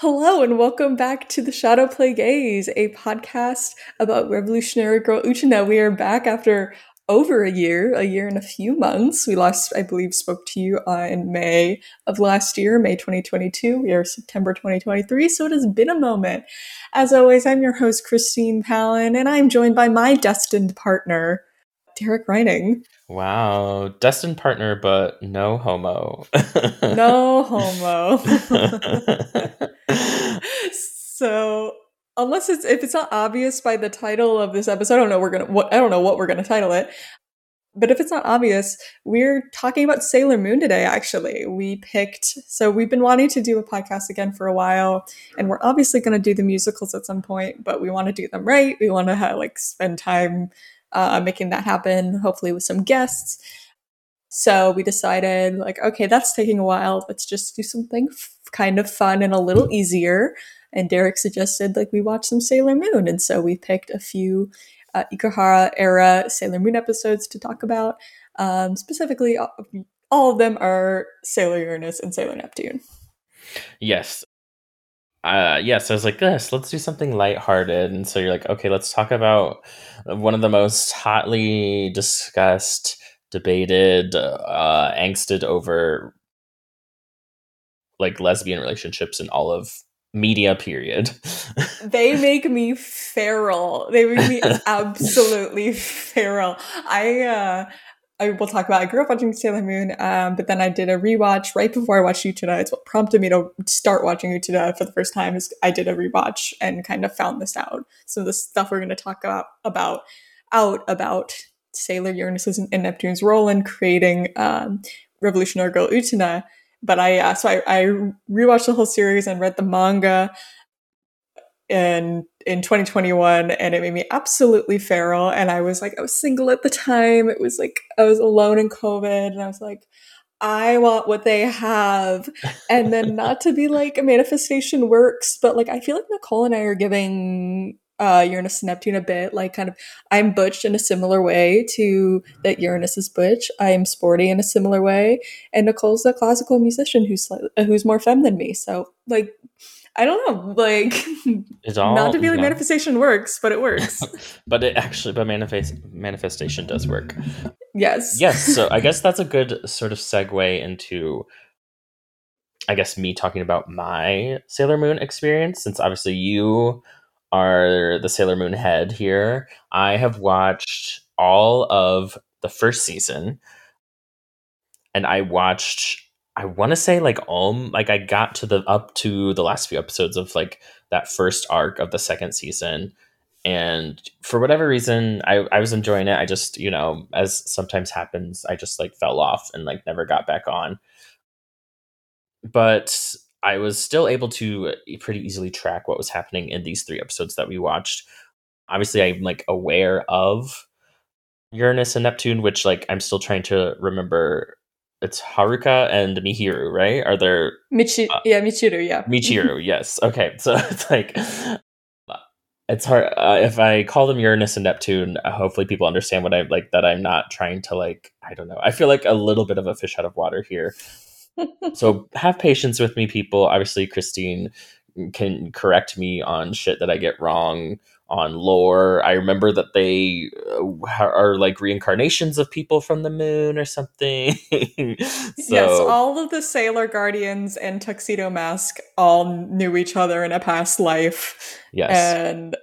Hello and welcome back to the Shadow Play Gays, a podcast about revolutionary girl Utena. We are back after over a year, a year and a few months. We last, I believe, spoke to you uh, in May of last year, May 2022. We are September 2023, so it has been a moment. As always, I'm your host, Christine Palin, and I'm joined by my destined partner, Derek Reining. Wow, destined partner, but no homo. no homo. so unless it's if it's not obvious by the title of this episode, I don't know we're gonna what I don't know what we're gonna title it. But if it's not obvious, we're talking about Sailor Moon today, actually. We picked, so we've been wanting to do a podcast again for a while, and we're obviously going to do the musicals at some point, but we want to do them right. We want to like spend time uh, making that happen, hopefully with some guests. So we decided, like, okay, that's taking a while. Let's just do something f- kind of fun and a little easier. And Derek suggested, like, we watch some Sailor Moon. And so we picked a few uh, era Sailor Moon episodes to talk about. Um, specifically, all of them are Sailor Uranus and Sailor Neptune. Yes. Uh, yes, I was like, this, let's do something lighthearted. And so you're like, okay, let's talk about one of the most hotly discussed debated, uh, angsted over like lesbian relationships in all of media period. they make me feral. They make me absolutely feral. I uh I will talk about I grew up watching Sailor Moon, um, but then I did a rewatch right before I watched Utena. It's what prompted me to start watching Utena for the first time is I did a rewatch and kind of found this out. So the stuff we're gonna talk about about out about Sailor Uranus's and Neptune's role in creating um, Revolutionary Girl Utena. But I uh, so I, I rewatched the whole series and read the manga in in 2021 and it made me absolutely feral and I was like I was single at the time. It was like I was alone in COVID and I was like I want what they have. And then not to be like a manifestation works, but like I feel like Nicole and I are giving uh, Uranus and Neptune a bit. Like, kind of, I'm butch in a similar way to that Uranus is butch. I am sporty in a similar way, and Nicole's a classical musician who's who's more femme than me. So, like, I don't know, like, it's all, not to be like manifestation works, but it works. but it actually, but manifest manifestation does work. Yes. Yes. So I guess that's a good sort of segue into I guess me talking about my Sailor Moon experience, since obviously you are the Sailor Moon head here. I have watched all of the first season, and I watched. I want to say like all like I got to the up to the last few episodes of like that first arc of the second season, and for whatever reason, I I was enjoying it. I just you know as sometimes happens, I just like fell off and like never got back on. But I was still able to uh, pretty easily track what was happening in these three episodes that we watched. Obviously, I'm like aware of Uranus and Neptune, which like I'm still trying to remember. It's Haruka and Mihiru, right? Are there Michi? Uh, yeah, Michiru. Yeah, Michiru. yes. Okay, so it's like it's hard uh, if I call them Uranus and Neptune. Uh, hopefully, people understand what I like. That I'm not trying to like. I don't know. I feel like a little bit of a fish out of water here so have patience with me, people. Obviously, Christine can correct me on shit that I get wrong on lore. I remember that they uh, are like reincarnations of people from the moon or something. so, yes, all of the Sailor Guardians and Tuxedo Mask all knew each other in a past life. Yes. And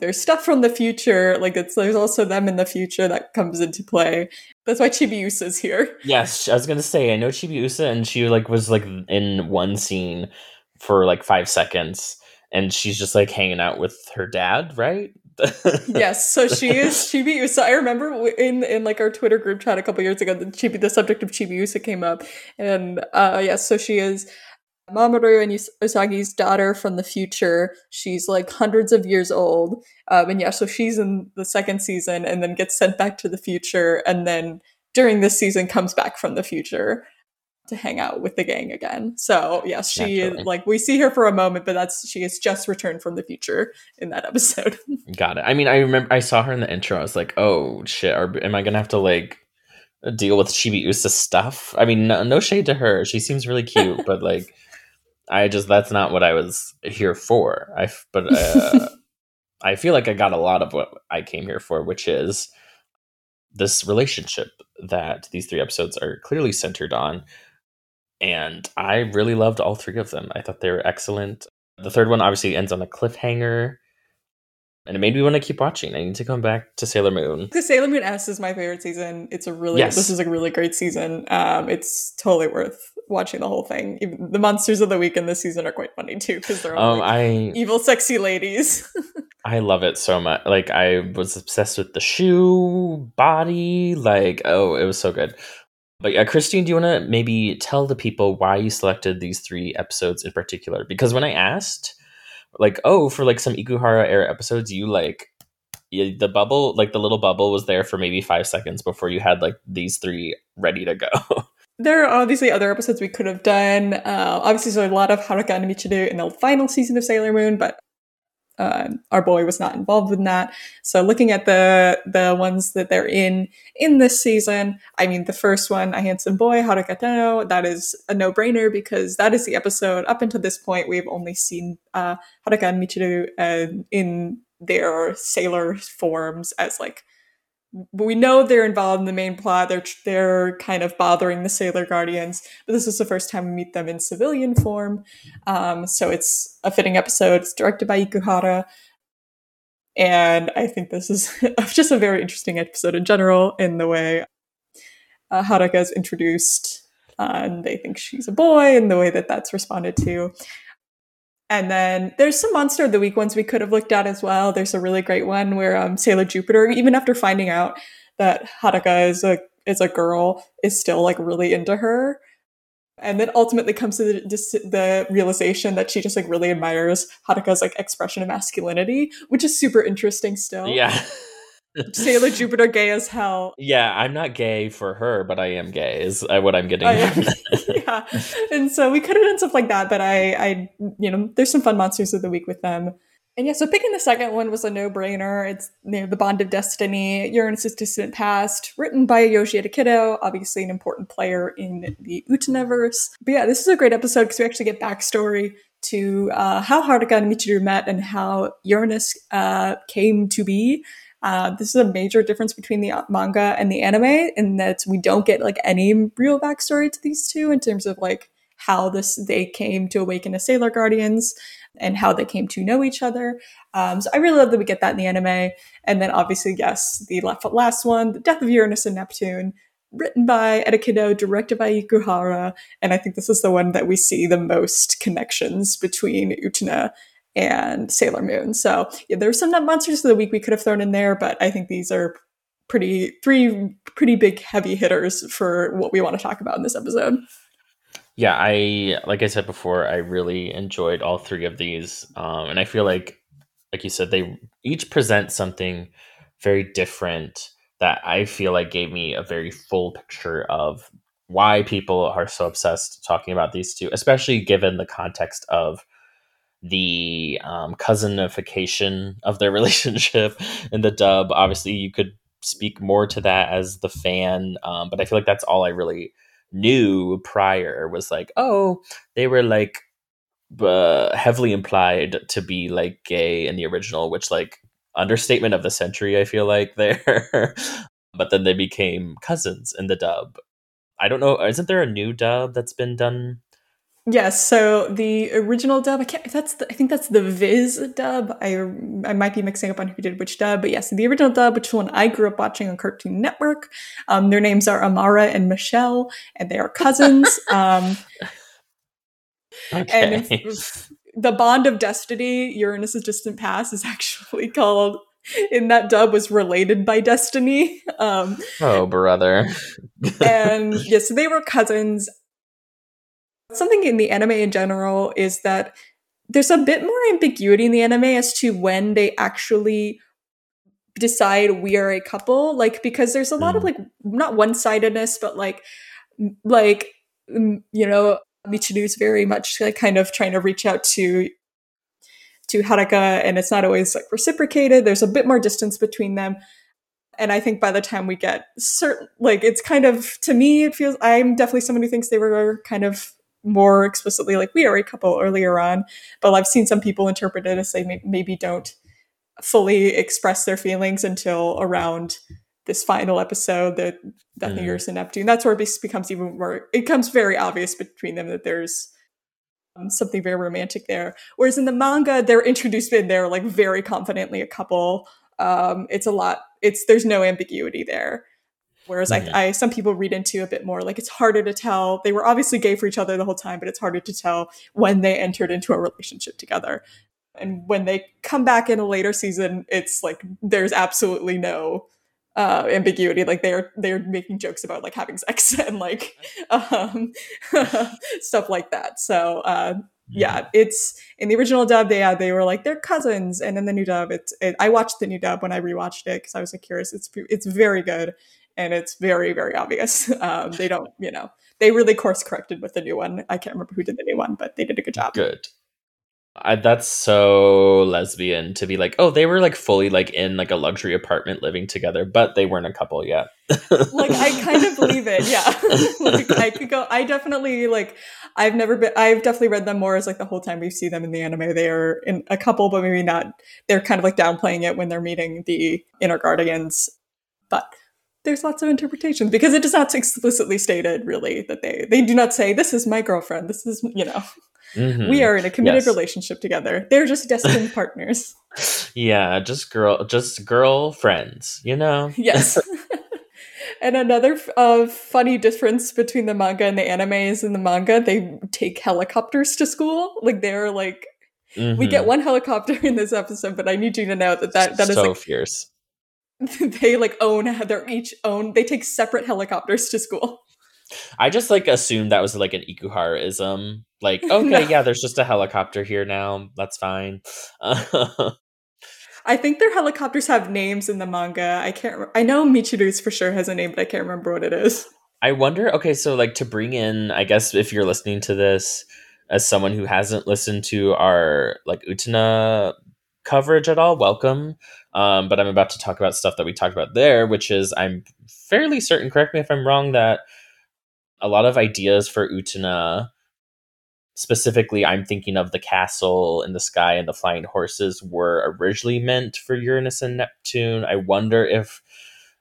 there's stuff from the future, like it's there's also them in the future that comes into play. That's why Chibiusa's here. Yes, I was gonna say I know Chibiusa, and she like was like in one scene for like five seconds, and she's just like hanging out with her dad, right? yes, so she is Chibiusa. I remember in in like our Twitter group chat a couple years ago, the Chibi, the subject of Chibiusa came up, and uh yes, so she is Mamoru and Usagi's daughter from the future. She's like hundreds of years old. Um, and yeah, so she's in the second season and then gets sent back to the future. And then during this season comes back from the future to hang out with the gang again. So yes, she is like we see her for a moment, but that's she has just returned from the future in that episode. Got it. I mean, I remember I saw her in the intro. I was like, oh shit, are, am I gonna have to like deal with Chibi Usa stuff? I mean, no, no shade to her. She seems really cute, but like I just that's not what I was here for. I but uh, I feel like I got a lot of what I came here for, which is this relationship that these three episodes are clearly centered on. And I really loved all three of them. I thought they were excellent. The third one obviously ends on a cliffhanger and it made me want to keep watching. I need to come back to Sailor Moon. Because Sailor Moon S is my favorite season. It's a really yes. this is a really great season. Um, it's totally worth watching the whole thing. Even the monsters of the week in this season are quite funny too because they're all um, like I, evil, sexy ladies. I love it so much. Like I was obsessed with the shoe body. Like oh, it was so good. But yeah, Christine, do you want to maybe tell the people why you selected these three episodes in particular? Because when I asked like oh for like some ikuhara era episodes you like the bubble like the little bubble was there for maybe five seconds before you had like these three ready to go there are obviously other episodes we could have done uh, obviously there's a lot of haruka and michiru in the final season of sailor moon but uh, our boy was not involved in that. So looking at the the ones that they're in in this season, I mean, the first one, A Handsome Boy, Haruka Tenoh, that is a no brainer because that is the episode. Up until this point, we've only seen uh, Haruka and Michiru uh, in their sailor forms as like but we know they're involved in the main plot. They're they're kind of bothering the Sailor Guardians, but this is the first time we meet them in civilian form. Um, so it's a fitting episode. It's directed by Ikuhara, and I think this is just a very interesting episode in general in the way uh, Haruka is introduced, uh, and they think she's a boy, and the way that that's responded to. And then there's some Monster of the Week ones we could have looked at as well. There's a really great one where um, Sailor Jupiter, even after finding out that Haruka is a is a girl, is still like really into her, and then ultimately comes to the, the realization that she just like really admires Haruka's like expression of masculinity, which is super interesting still. Yeah. Sailor Jupiter gay as hell. Yeah, I'm not gay for her, but I am gay is uh, what I'm getting. yeah, and so we could have done stuff like that, but I, I, you know, there's some fun monsters of the week with them. And yeah, so picking the second one was a no-brainer. It's you know, the Bond of Destiny, Uranus's Distant Past, written by Yoji Enokido, obviously an important player in the Utenaverse. But yeah, this is a great episode because we actually get backstory to uh, how Haruka and Michiru met and how Uranus uh, came to be uh, this is a major difference between the manga and the anime in that we don't get like any real backstory to these two in terms of like how this they came to awaken as Sailor Guardians and how they came to know each other. Um, so I really love that we get that in the anime. And then obviously, yes, the last one, the death of Uranus and Neptune, written by Enokido, directed by Ikuhara. And I think this is the one that we see the most connections between Utena and Sailor Moon. So yeah, there's some monsters of the week we could have thrown in there, but I think these are pretty three pretty big heavy hitters for what we want to talk about in this episode. Yeah, I like I said before, I really enjoyed all three of these, um, and I feel like, like you said, they each present something very different that I feel like gave me a very full picture of why people are so obsessed talking about these two, especially given the context of the um, cousinification of their relationship in the dub. Obviously, you could speak more to that as the fan, um, but I feel like that's all I really knew prior was like, oh, they were like uh, heavily implied to be like gay in the original, which like understatement of the century. I feel like there, but then they became cousins in the dub. I don't know. Isn't there a new dub that's been done Yes, so the original dub, I can't. That's the, I think that's the Viz dub. I I might be mixing up on who did which dub, but yes, the original dub, which one I grew up watching on Cartoon Network. Um, their names are Amara and Michelle, and they are cousins. um, okay. And the Bond of Destiny, Uranus's Distant Past, is actually called in that dub was related by Destiny. Um, oh, brother. and yes, yeah, so they were cousins. Something in the anime in general is that there's a bit more ambiguity in the anime as to when they actually decide we are a couple like because there's a lot of mm. like not one-sidedness but like like you know Michiru is very much like kind of trying to reach out to to Haruka and it's not always like reciprocated there's a bit more distance between them and I think by the time we get certain like it's kind of to me it feels I'm definitely someone who thinks they were kind of more explicitly like we are a couple earlier on, but I've seen some people interpret it as they maybe don't fully express their feelings until around this final episode, the Death Mhm. of Uranus and Neptune. That's where it becomes even more. It becomes very obvious between them that there's um, something very romantic there. Whereas in the manga, they're introduced in there like very confidently a couple. Um, it's a lot. It's there's no ambiguity there. Whereas Mhm. I, I, some people read into a bit more like it's harder to tell. They were obviously gay for each other the whole time, but it's harder to tell when they entered into a relationship together. And when they come back in a later season, it's like there's absolutely no uh, ambiguity. Like they're they're making jokes about like having sex and like um, stuff like that. So uh, yeah, it's in the original dub. They uh, they were like they're cousins, and in the new dub, it's it, I watched the new dub when I rewatched it because I was like curious. It's it's very good, and it's very very obvious. Um, they don't you know they really course corrected with the new one. I can't remember who did the new one, but they did a good job. good. I, that's so lesbian to be like, oh, they were like fully like in like a luxury apartment living together, but they weren't a couple yet. like I kind of believe it, yeah. like I could go. I definitely like. I've never been. I've definitely read them more as like the whole time we see them in the anime. They are in a couple, but maybe not. They're kind of like downplaying it when they're meeting the inner guardians, but there's lots of interpretations because it is not explicitly stated really that they they do not say this is my girlfriend. This is you know Mhm. we are in a committed Yes. relationship together. They're just destined partners. Yeah, just girl, just girl friends, you know. Yes. and another uh, funny difference between the manga and the anime is in the manga, they take helicopters to school. Like they're like, we Mhm. get one helicopter in this episode, but I need you to know that that, that is so like, fierce. they like own, they're each own, they take separate helicopters to school. I just like assumed that was like an Ikuhara-ism. Like, okay, No. yeah, there's just a helicopter here now. That's fine. I think their helicopters have names in the manga. I can't, re- I know Michiru's for sure has a name, but I can't remember what it is. I wonder. Okay, so like to bring in, I guess if you're listening to this as someone who hasn't listened to our like Utena coverage at all, welcome. Um, but I'm about to talk about stuff that we talked about there, which is I'm fairly certain. Correct me if I'm wrong. That a lot of ideas for Utena, specifically, I'm thinking of the castle in the sky and the flying horses, were originally meant for Uranus and Neptune. I wonder if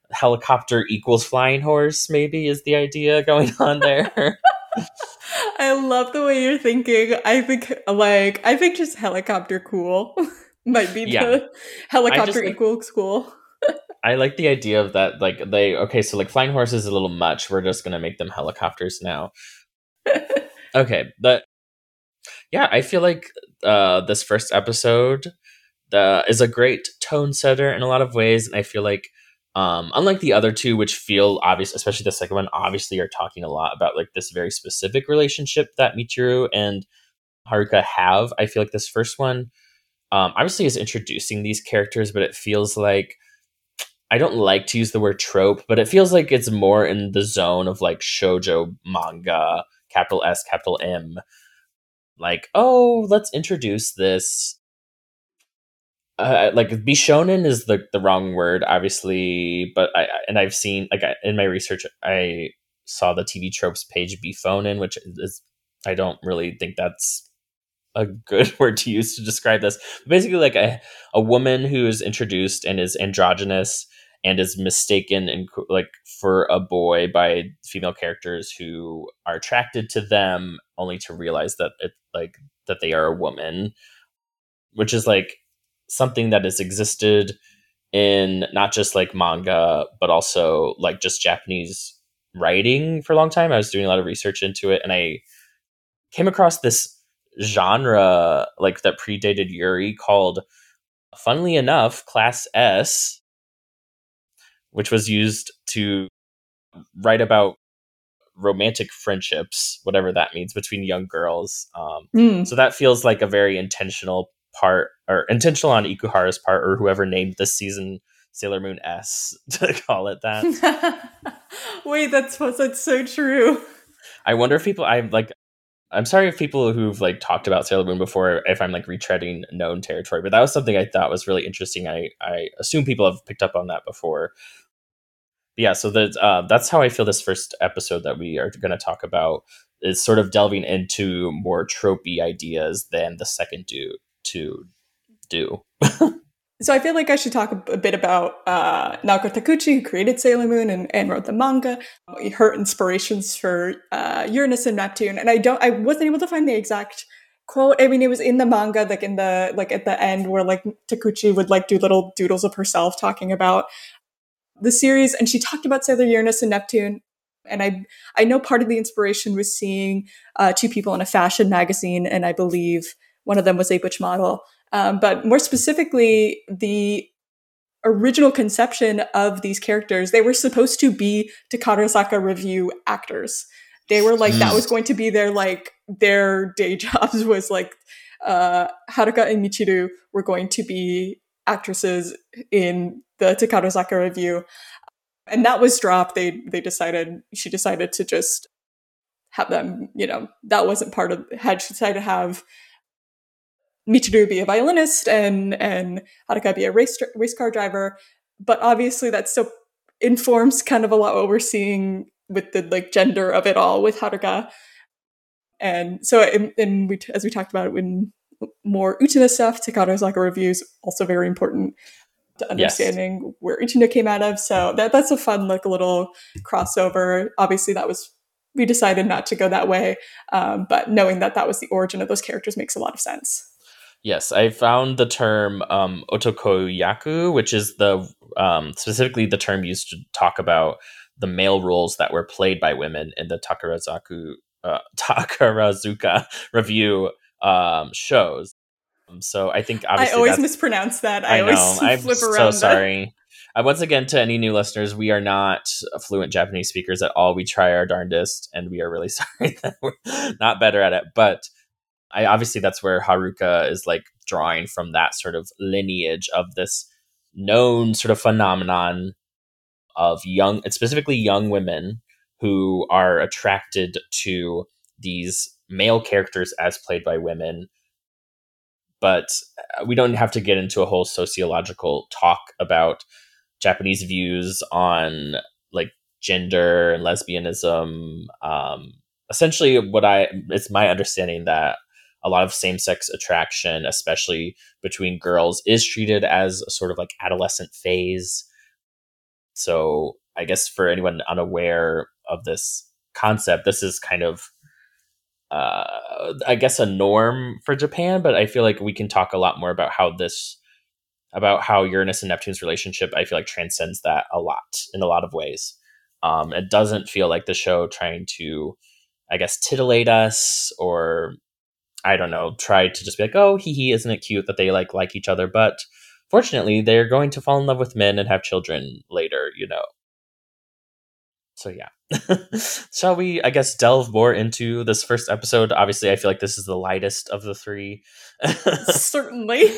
helicopter equals flying horse maybe is the idea going on there I love the way you're thinking. I think like I think just helicopter cool might be Yeah. the helicopter like- school. i like the idea of that like they okay so like flying horses is a little much we're just gonna make them helicopters now okay but yeah i feel like uh this first episode the is a great tone setter in a lot of ways and i feel like um unlike the other two which feel obvious especially the second one obviously are talking a lot about like this very specific relationship that michiru and haruka have i feel like this first one um obviously is introducing these characters but it feels like I don't like to use the word trope, but it feels like it's more in the zone of like shojo manga, capital S, capital M. Like, oh, let's introduce this. Uh, like bishonen is the the wrong word, obviously, but I and I've seen like I, in my research, I saw the TV tropes page Bifauxnen, which is I don't really think that's a good word to use to describe this. Basically, like a a woman who is introduced and is androgynous and is mistaken and like for a boy by female characters who are attracted to them only to realize that it like that they are a woman which is like something that has existed in not just like manga but also like just japanese writing for a long time i was doing a lot of research into it and i came across this genre like that predated yuri called funnily enough class s which was used to write about romantic friendships, whatever that means, between young girls. Um, Mm. so that feels like a very intentional part, or intentional on Ikuhara's part, or whoever named this season Sailor Moon S to call it that. Wait, that's that's so true. I wonder if people, I'm like, I'm sorry if people who've like talked about Sailor Moon before, if I'm like retreading known territory, but that was something I thought was really interesting. I I assume people have picked up on that before. But yeah, so that uh, that's how I feel this first episode that we are going to talk about is sort of delving into more tropey ideas than the second do to do. so I feel like I should talk a, bit about uh, Naoko Takeuchi, who created Sailor Moon and, and wrote the manga, her inspirations for uh, Uranus and Neptune. And I don't, I wasn't able to find the exact quote. I mean, it was in the manga, like in the like at the end, where like Takeuchi would like do little doodles of herself talking about the series, and she talked about Sailor Uranus and Neptune. And I I know part of the inspiration was seeing uh, two people in a fashion magazine, and I believe one of them was a butch model. Um, but more specifically, the original conception of these characters, they were supposed to be Takarazaka Revue actors. They were like that hmm. was going to be their like their day jobs was like uh, Haruka and Michiru were going to be actresses in the Takarazaka Revue, and that was dropped. They they decided she decided to just have them. You know that wasn't part of had she decided to have Michiru be a violinist and and Haruka be a race race car driver. But obviously, that still informs kind of a lot what we're seeing with the like gender of it all with Haruka. And so, and we, as we talked about in more Utena stuff, Takarazaka Revues also very important to understanding yes. where Utena came out of. So that that's a fun like little crossover. Obviously, that was we decided not to go that way, um, but knowing that that was the origin of those characters makes a lot of sense. Yes, I found the term um, otokoyaku, which is the um, specifically the term used to talk about the male roles that were played by women in the Takarazaku uh, Takarazuka Revue um, shows. Um, so I think I always mispronounce that. I, I always know. I'm around. So sorry. Uh, once again, to any new listeners, we are not fluent Japanese speakers at all. We try our darndest, and we are really sorry that we're not better at it. But I obviously that's where Haruka is like drawing from that sort of lineage of this known sort of phenomenon of young, specifically young women who are attracted to these male characters as played by women. But uh, we don't have to get into a whole sociological talk about Japanese views on like gender and lesbianism. Um, essentially, what I it's my understanding that a lot of same sex attraction, especially between girls, is treated as a sort of like adolescent phase. So I guess for anyone unaware of this concept, this is kind of uh, I guess a norm for Japan, but I feel like we can talk a lot more about how this about how Uranus and Neptune's relationship I feel like transcends that a lot in a lot of ways. Um, it doesn't feel like the show trying to I guess titillate us or I don't know, try to just be like, oh, hee hee, isn't it cute that they like like each other? But fortunately, they're going to fall in love with men and have children later, you know. So yeah. Shall we, I guess, delve more into this first episode? Obviously, I feel like this is the lightest of the three. Certainly.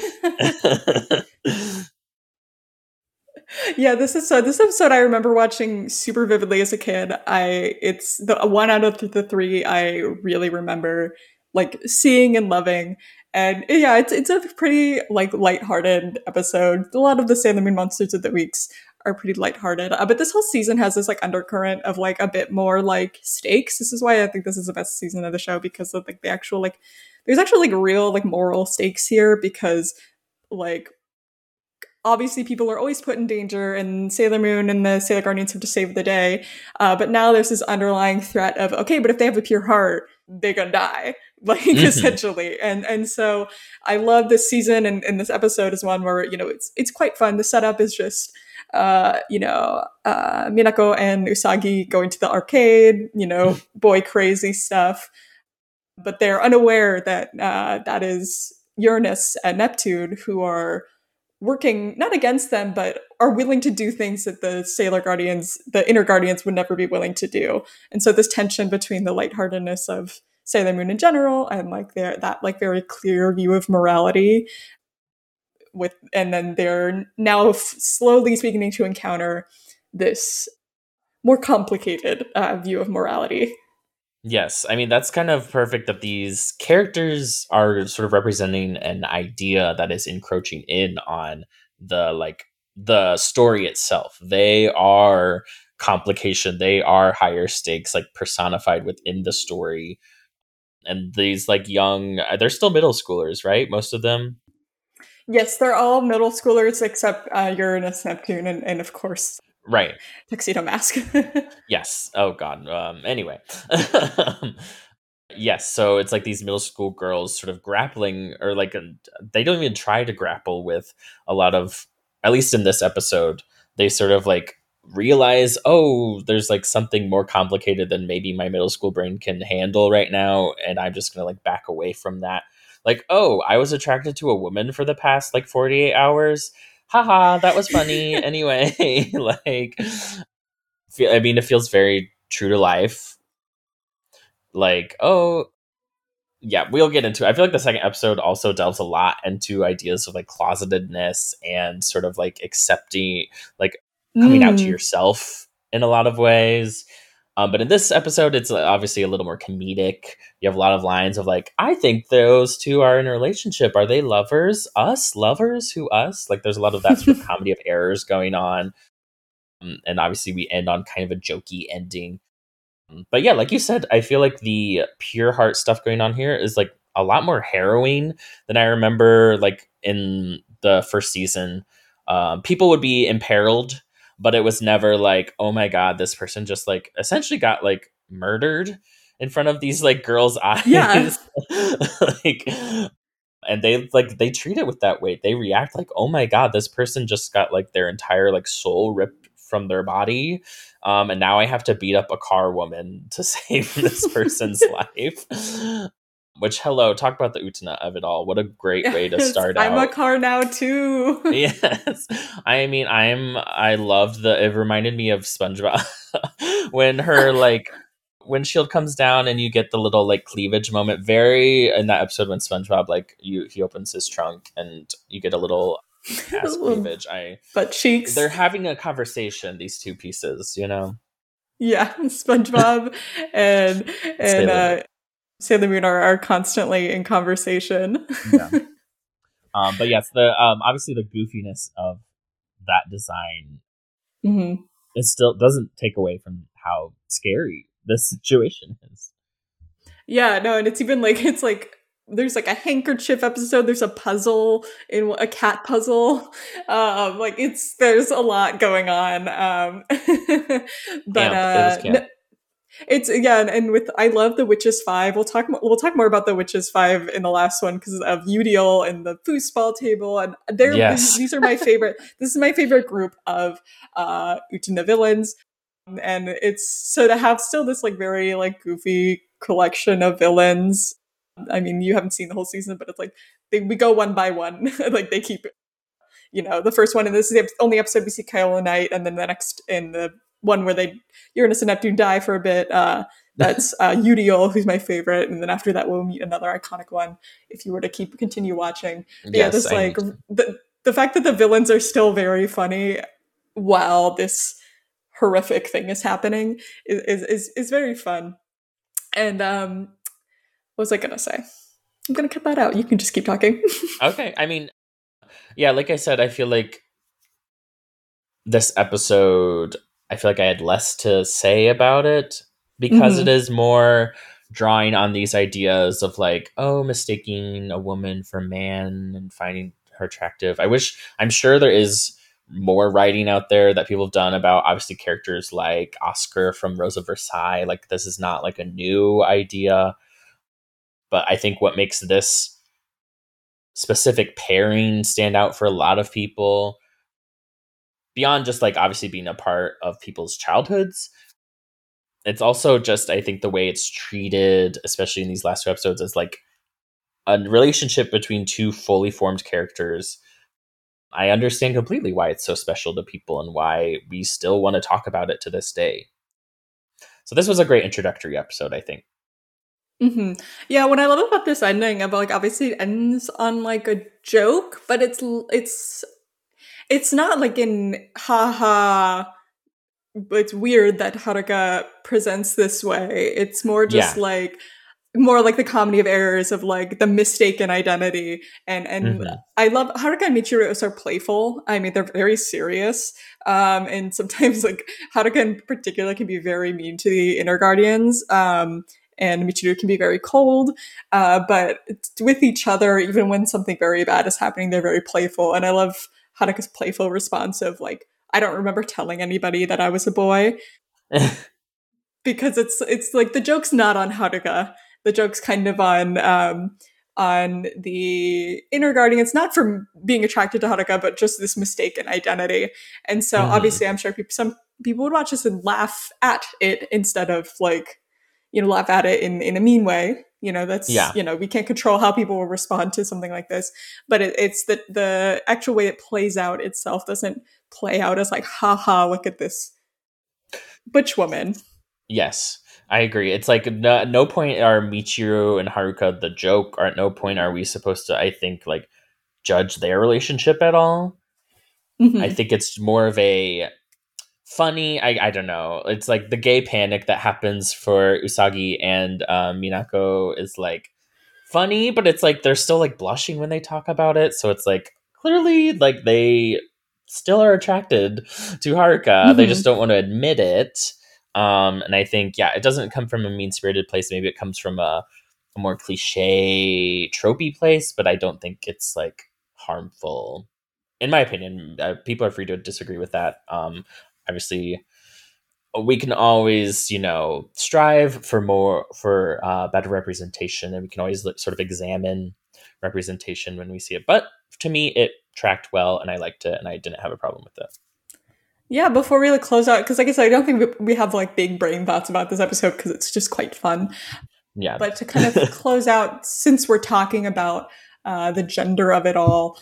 yeah, this is so. This episode I remember watching super vividly as a kid. I it's the one out of the three I really remember like seeing and loving. And yeah, it's it's a pretty like lighthearted episode. A lot of the Sailor Moon monsters of the weeks are pretty lighthearted. Uh, but this whole season has this like undercurrent of like a bit more like stakes. This is why I think this is the best season of the show because of like the actual like there's actually like real like moral stakes here because like obviously people are always put in danger and Sailor Moon and the Sailor Guardians have to save the day. Uh, but now there's this underlying threat of okay, but if they have a pure heart, they're gonna die. like mm-hmm. essentially and and so i love this season and, and this episode is one where you know it's it's quite fun the setup is just uh, you know, uh, Minako and Usagi going to the arcade, you know, boy crazy stuff. But they're unaware that uh, that is Uranus and Neptune who are working not against them, but are willing to do things that the Sailor Guardians, the Inner Guardians, would never be willing to do. And so this tension between the lightheartedness of Sailor Moon in general and like their that like very clear view of morality with and then they're now f- slowly beginning to encounter this more complicated uh, view of morality. Yes, I mean that's kind of perfect that these characters are sort of representing an idea that is encroaching in on the like the story itself. They are complication. They are higher stakes, like personified within the story. And these like young, uh, they're still middle schoolers, right? Most of them. Yes, they're all middle schoolers except uh, Uranus, Neptune, and, and of course, right, Tuxedo Mask. yes. Oh God. Um. Anyway. yes. So it's like these middle school girls sort of grappling, or like uh, they don't even try to grapple with a lot of, at least in this episode, they sort of like realize, oh, there's like something more complicated than maybe my middle school brain can handle right now. And I'm just going to like back away from that. Like, oh, I was attracted to a woman for the past like 48 hours. Haha, that was funny. anyway, like, I mean, it feels very true to life. Like, oh, yeah, we'll get into it. I feel like the second episode also delves a lot into ideas of like closetedness and sort of like accepting, like coming mm. out to mm. yourself in a lot of ways. Um, but in this episode, it's obviously a little more comedic. You have a lot of lines of like, "I think those two are in a relationship. Are they lovers? Us lovers? Who us?" Like, there's a lot of that sort of comedy of errors going on. Um, and obviously, we end on kind of a jokey ending. Um, but yeah, like you said, I feel like the pure heart stuff going on here is like a lot more harrowing than I remember. Like in the first season, um, people would be imperiled but it was never like, oh my god, this person just like essentially got like murdered in front of these like girls' eyes. Yeah. like and they like they treat it with that weight. They react like, oh my god, this person just got like their entire like soul ripped from their body. Um, and now I have to beat up a car woman to save this person's life. Which hello, talk about the Utena of it all. What a great way to start out. I'm a car now too. yes. I mean, I'm I loved the it reminded me of SpongeBob when her like when Shield comes down and you get the little like cleavage moment. Very in that episode when SpongeBob like you he opens his trunk and you get a little ass cleavage. I but cheeks. They're having a conversation. These two pieces, you know. Yeah, SpongeBob and and uh, Sailor Moon are, are constantly in conversation. yeah. Um, but yes, the um, obviously the goofiness of that design mm-hmm. it still doesn't take away from how scary this situation is. Yeah, no, and it's even like it's like there's like a handkerchief episode. There's a puzzle in a cat puzzle. Um, like it's there's a lot going on. Um, but uh, it's again, and with I love the Witches Five. We'll talk. We'll talk more about the Witches Five in the last one because of Eudial and the foosball table, and they're yes. these are my favorite. this is my favorite group of uh Utena villains, and it's so to have still this like very like goofy collection of villains. I mean, you haven't seen the whole season, but it's like they, we go one by one. like they keep you know, the first one, and this is the only episode we see Kaolinite, and then the next in the one where they Uranus and Neptune die for a bit. Uh, that's uh, Eudial, who's my favorite, and then after that we'll meet another iconic one. If you were to keep continue watching, yes, yeah, this like the the fact that the villains are still very funny while this horrific thing is happening is is is, is very fun. And um, what was I gonna say? I'm gonna cut that out. You can just keep talking. okay, I mean, yeah, like I said, I feel like this episode I feel like I had less to say about it because mm-hmm. it is more drawing on these ideas of like, oh, mistaking a woman for a man and finding her attractive. I wish, I'm sure there is more writing out there that people have done about obviously characters like Oscar from Rose of Versailles. Like, this is not like a new idea. But I think what makes this specific pairing stand out for a lot of people beyond just like obviously being a part of people's childhoods it's also just i think the way it's treated especially in these last two episodes is like a relationship between two fully formed characters. I understand completely why it's so special to people and why we still want to talk about it to this day. So this was a great introductory episode i think. Mm-hmm. Yeah, what I love about this ending, about like obviously it ends on like a joke, but it's it's it's not like in haha it's weird that Haruka presents this way. It's more just yeah. like more like the comedy of errors of like the mistaken identity and and Mhm. I love Haruka and Michiru are playful. I mean, they're very serious, um, and sometimes like Haruka in particular can be very mean to the inner guardians, um, and Michiru can be very cold. Uh, but with each other, even when something very bad is happening, they're very playful, and I love Haruka's playful response of like, "I don't remember telling anybody that I was a boy." because it's it's like the joke's not on Haruka. The joke's kind of on um, on the inner guardian. It's not from being attracted to Haruka, but just this mistaken identity. And so Mhm. obviously, I'm sure people, some people would watch this and laugh at it instead of like you know laugh at it in in a mean way. You know that's Yeah. you know we can't control how people will respond to something like this, but it, it's that the actual way it plays out itself doesn't play out as like ha ha look at this butch woman. Yes, I agree. It's like no, no point are Michiru and Haruka the joke, or at no point are we supposed to, I think, like judge their relationship at all. Mhm. I think it's more of a funny. I I don't know. It's like the gay panic that happens for Usagi and um, Minako is like funny, but it's like they're still like blushing when they talk about it. So it's like clearly like they still are attracted to Haruka. They Mhm. just don't want to admit it. Um, and I think yeah, it doesn't come from a mean spirited place. Maybe it comes from a, a more cliche tropey place, but I don't think it's like harmful in my opinion, uh, people are free to disagree with that. Um, obviously, we can always, you know, strive for more for uh, better representation, and we can always look, sort of examine representation when we see it. But to me, it tracked well, and I liked it, and I didn't have a problem with it. Yeah, before we like close out, because like I said, I don't think we, we have like big brain thoughts about this episode because it's just quite fun. Yeah, But to kind of close out, since we're talking about uh, the gender of it all,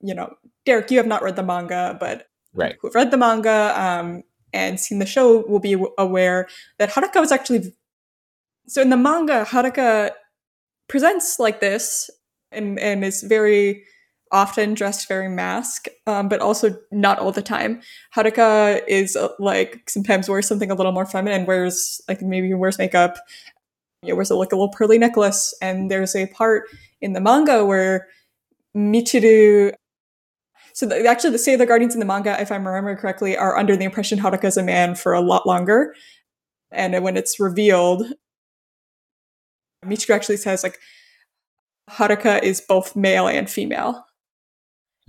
you know, Derek, you have not read the manga, but right. who've read the manga um, and seen the show will be aware that Haruka was actually. So in the manga, Haruka presents like this and, and is very often dressed very mask, um, but also not all the time. Haruka is uh, like sometimes wears something a little more feminine, wears like maybe wears makeup, you know, wears a, like a little pearly necklace. And there's a part in the manga where Michiru. So the, actually, say the Guardians in the manga, if I'm remembering correctly, are under the impression Haruka is a man for a lot longer. And when it's revealed, Michiru actually says like Haruka is both male and female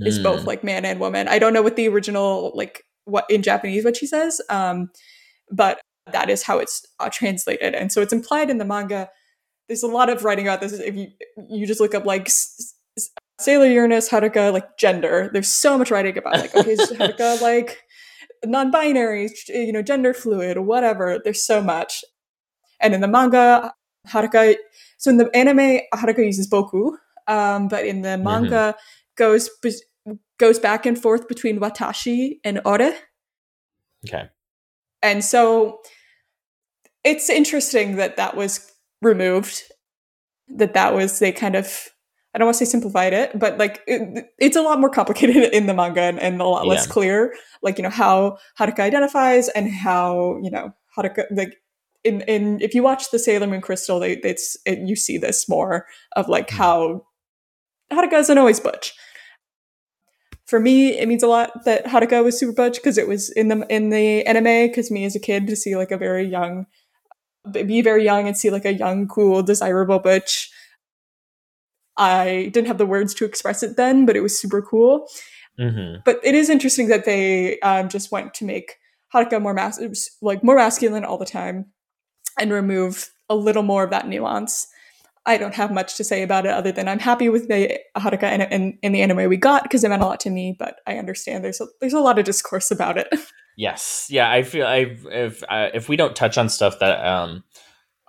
is Mm. both like man and woman. I don't know what the original like what in Japanese what she says, um, but that is how it's uh, translated, and so it's implied in the manga. There's a lot of writing about this. If you you just look up like s- Sailor Uranus, Haruka, like gender. There's so much writing about like okay, is Haruka like non-binary, you know, gender fluid, whatever. There's so much, and in the manga, Haruka. So in the anime, Haruka uses boku, um, but in the manga goes goes back and forth between watashi and ore. Okay. And so it's interesting that that was removed. That that was they kind of I don't want to say simplified it, but like it, it's a lot more complicated in the manga and, and a lot less clear. Like you know how Haruka identifies and how you know Haruka like in in if you watch the Sailor Moon Crystal, they it's it, you see this more of like Mhm. how Haruka isn't always butch. For me, it means a lot that Haruka was super butch because it was in the in the anime. Because me as a kid to see like a very young, be very young and see like a young, cool, desirable butch. I didn't have the words to express it then, but it was super cool. hmm But it is interesting that they um, just went to make Haruka more mas- like more masculine all the time, and remove a little more of that nuance. I don't have much to say about it other than I'm happy with the Haruka in, in, in the anime we got because it meant a lot to me. But I understand there's a, there's a lot of discourse about it. Yes. Yeah. I feel I if uh, if we don't touch on stuff that um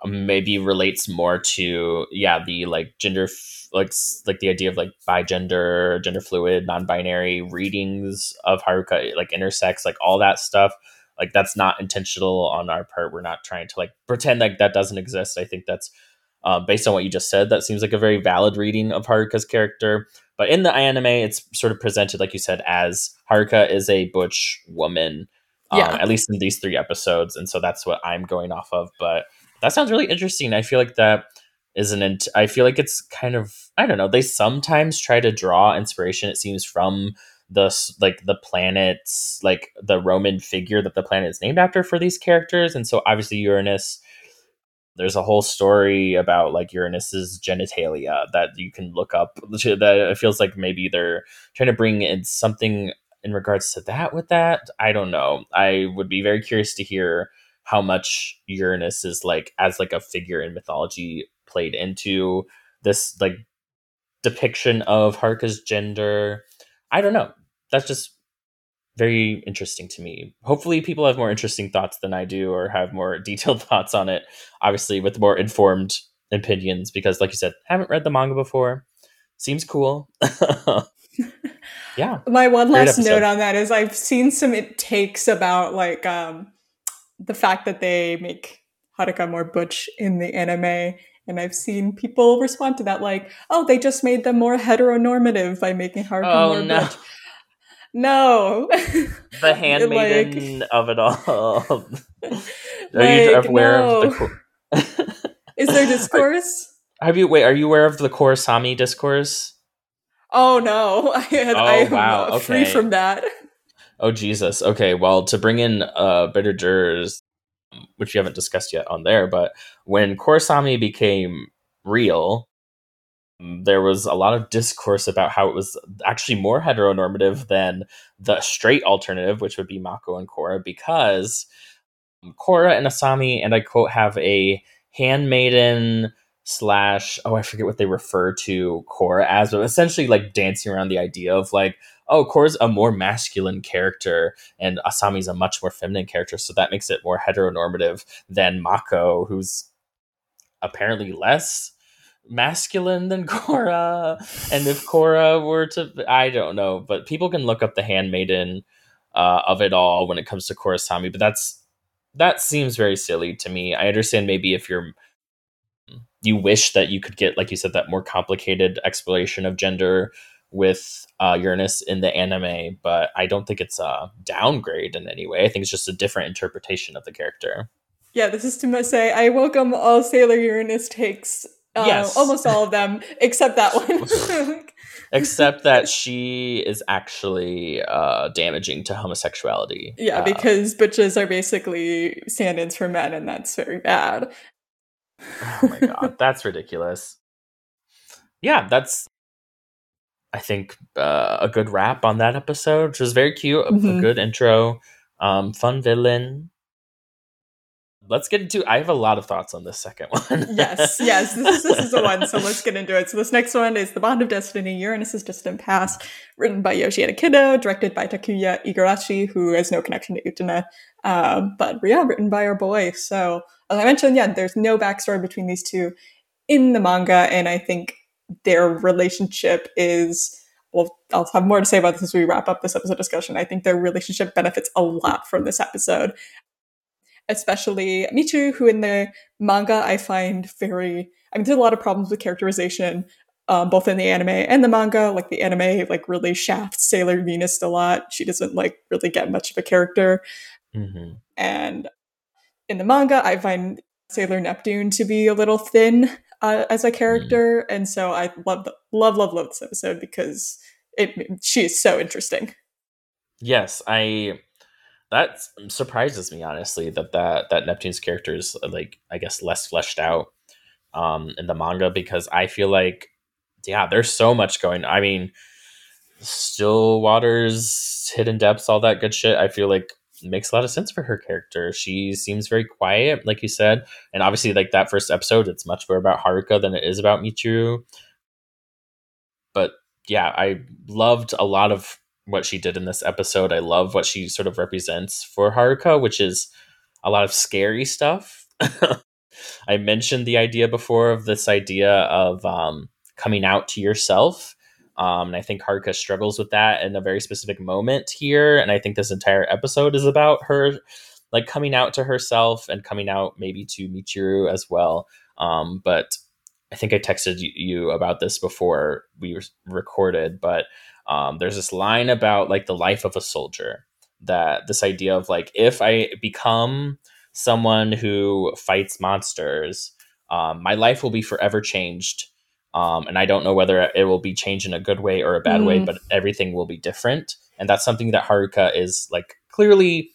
maybe relates more to yeah the like gender f- like like the idea of like bigender, gender gender fluid, non-binary readings of Haruka like intersex, like all that stuff. Like that's not intentional on our part. We're not trying to like pretend like that doesn't exist. I think that's uh, based on what you just said. That seems like a very valid reading of Haruka's character. But in the anime, it's sort of presented, like you said, as Haruka is a butch woman. Um, Yeah. at least in these three episodes, and so that's what I'm going off of. But that sounds really interesting. I feel like that isn't. I feel like it's kind of. I don't know. They sometimes try to draw inspiration. It seems from the like the planets, like the Roman figure that the planet is named after for these characters, and so obviously Uranus. There's a whole story about like Uranus's genitalia that you can look up. That it feels like maybe they're trying to bring in something in regards to that with that. I don't know. I would be very curious to hear how much Uranus is like as like a figure in mythology played into this like depiction of Haruka's gender. I don't know. That's just very interesting to me. Hopefully, people have more interesting thoughts than I do or have more detailed thoughts on it, obviously, with more informed opinions, because, like you said, haven't read the manga before. Seems cool. yeah. My one last note on that is I've seen some takes about like um, the fact that they make Haruka more butch in the anime. And I've seen people respond to that like, oh, they just made them more heteronormative by making Haruka oh, more no. butch. No. the handmaiden like, of it all. Are like, you aware no. of the Is there discourse? Are, have you wait, are you aware of the Korrasami discourse? Oh no. I had oh, I wow. okay. free from that. Oh Jesus. Okay, well to bring in uh bitter jurors, which we haven't discussed yet on there, but when Korrasami became real, there was a lot of discourse about how it was actually more heteronormative than the straight alternative, which would be Mako and Korra, because Korra and Asami, and I quote, have a handmaiden slash oh I forget what they refer to Korra as, but essentially like dancing around the idea of like oh Korra's a more masculine character and Asami's a much more feminine character, so that makes it more heteronormative than Mako, who's apparently less masculine than Korra. And if Korra were to, I don't know, but people can look up the handmaiden uh, of it all when it comes to Korrasami. But that's that seems very silly to me. I understand maybe if you're you wish that you could get, like you said, that more complicated exploration of gender with uh, Uranus in the anime, but I don't think it's a downgrade in any way. I think it's just a different interpretation of the character. Yeah, this is to say I welcome all Sailor Uranus takes. Uh, yes, almost all of them except that one. except that she is actually uh, damaging to homosexuality. Yeah, uh, because bitches are basically stand-ins for men, and that's very bad. Oh my god, that's ridiculous. Yeah, that's I think uh, a good wrap on that episode, which was very cute, mm-hmm. a good intro, um, fun villain. Let's get into. I have a lot of thoughts on this second one. yes, yes, this is, this is the one. So let's get into it. So this next one is the Bond of Destiny: Uranus's Distant Past, written by Yoshi Kido, directed by Takuya Igarashi, who has no connection to Utena, um, but yeah, written by our boy. So as I mentioned, yeah, there's no backstory between these two in the manga, and I think their relationship is well, I'll have more to say about this as we wrap up this episode discussion. I think their relationship benefits a lot from this episode, especially Michiru, who in the manga I find very, I mean, there's a lot of problems with characterization, um, both in the anime and the manga. Like the anime, like really shafts Sailor Venus a lot. She doesn't like really get much of a character, mm-hmm. and in the manga, I find Sailor Neptune to be a little thin uh, as a character, mm. and so I love the, love love love this episode because it she is so interesting. Yes, I that surprises me honestly that that that Neptune's character is like I guess less fleshed out um in the manga because I feel like yeah, there's so much going. I mean, still waters, hidden depths, all that good shit. I feel like makes a lot of sense for her character. She seems very quiet, like you said, and obviously, like that first episode, it's much more about Haruka than it is about Michiru. But yeah, I loved a lot of what she did in this episode. I love what she sort of represents for Haruka, which is a lot of scary stuff. I mentioned the idea before of this idea of um, coming out to yourself um, and I think Haruka struggles with that in a very specific moment here. And I think this entire episode is about her like coming out to herself and coming out maybe to Michiru as well. Um, but I think I texted you about this before we recorded, but um, there's this line about like the life of a soldier that this idea of like if I become someone who fights monsters, um, my life will be forever changed. Um, and I don't know whether it will be changed in a good way or a bad mm. way, but everything will be different. And that's something that Haruka is like clearly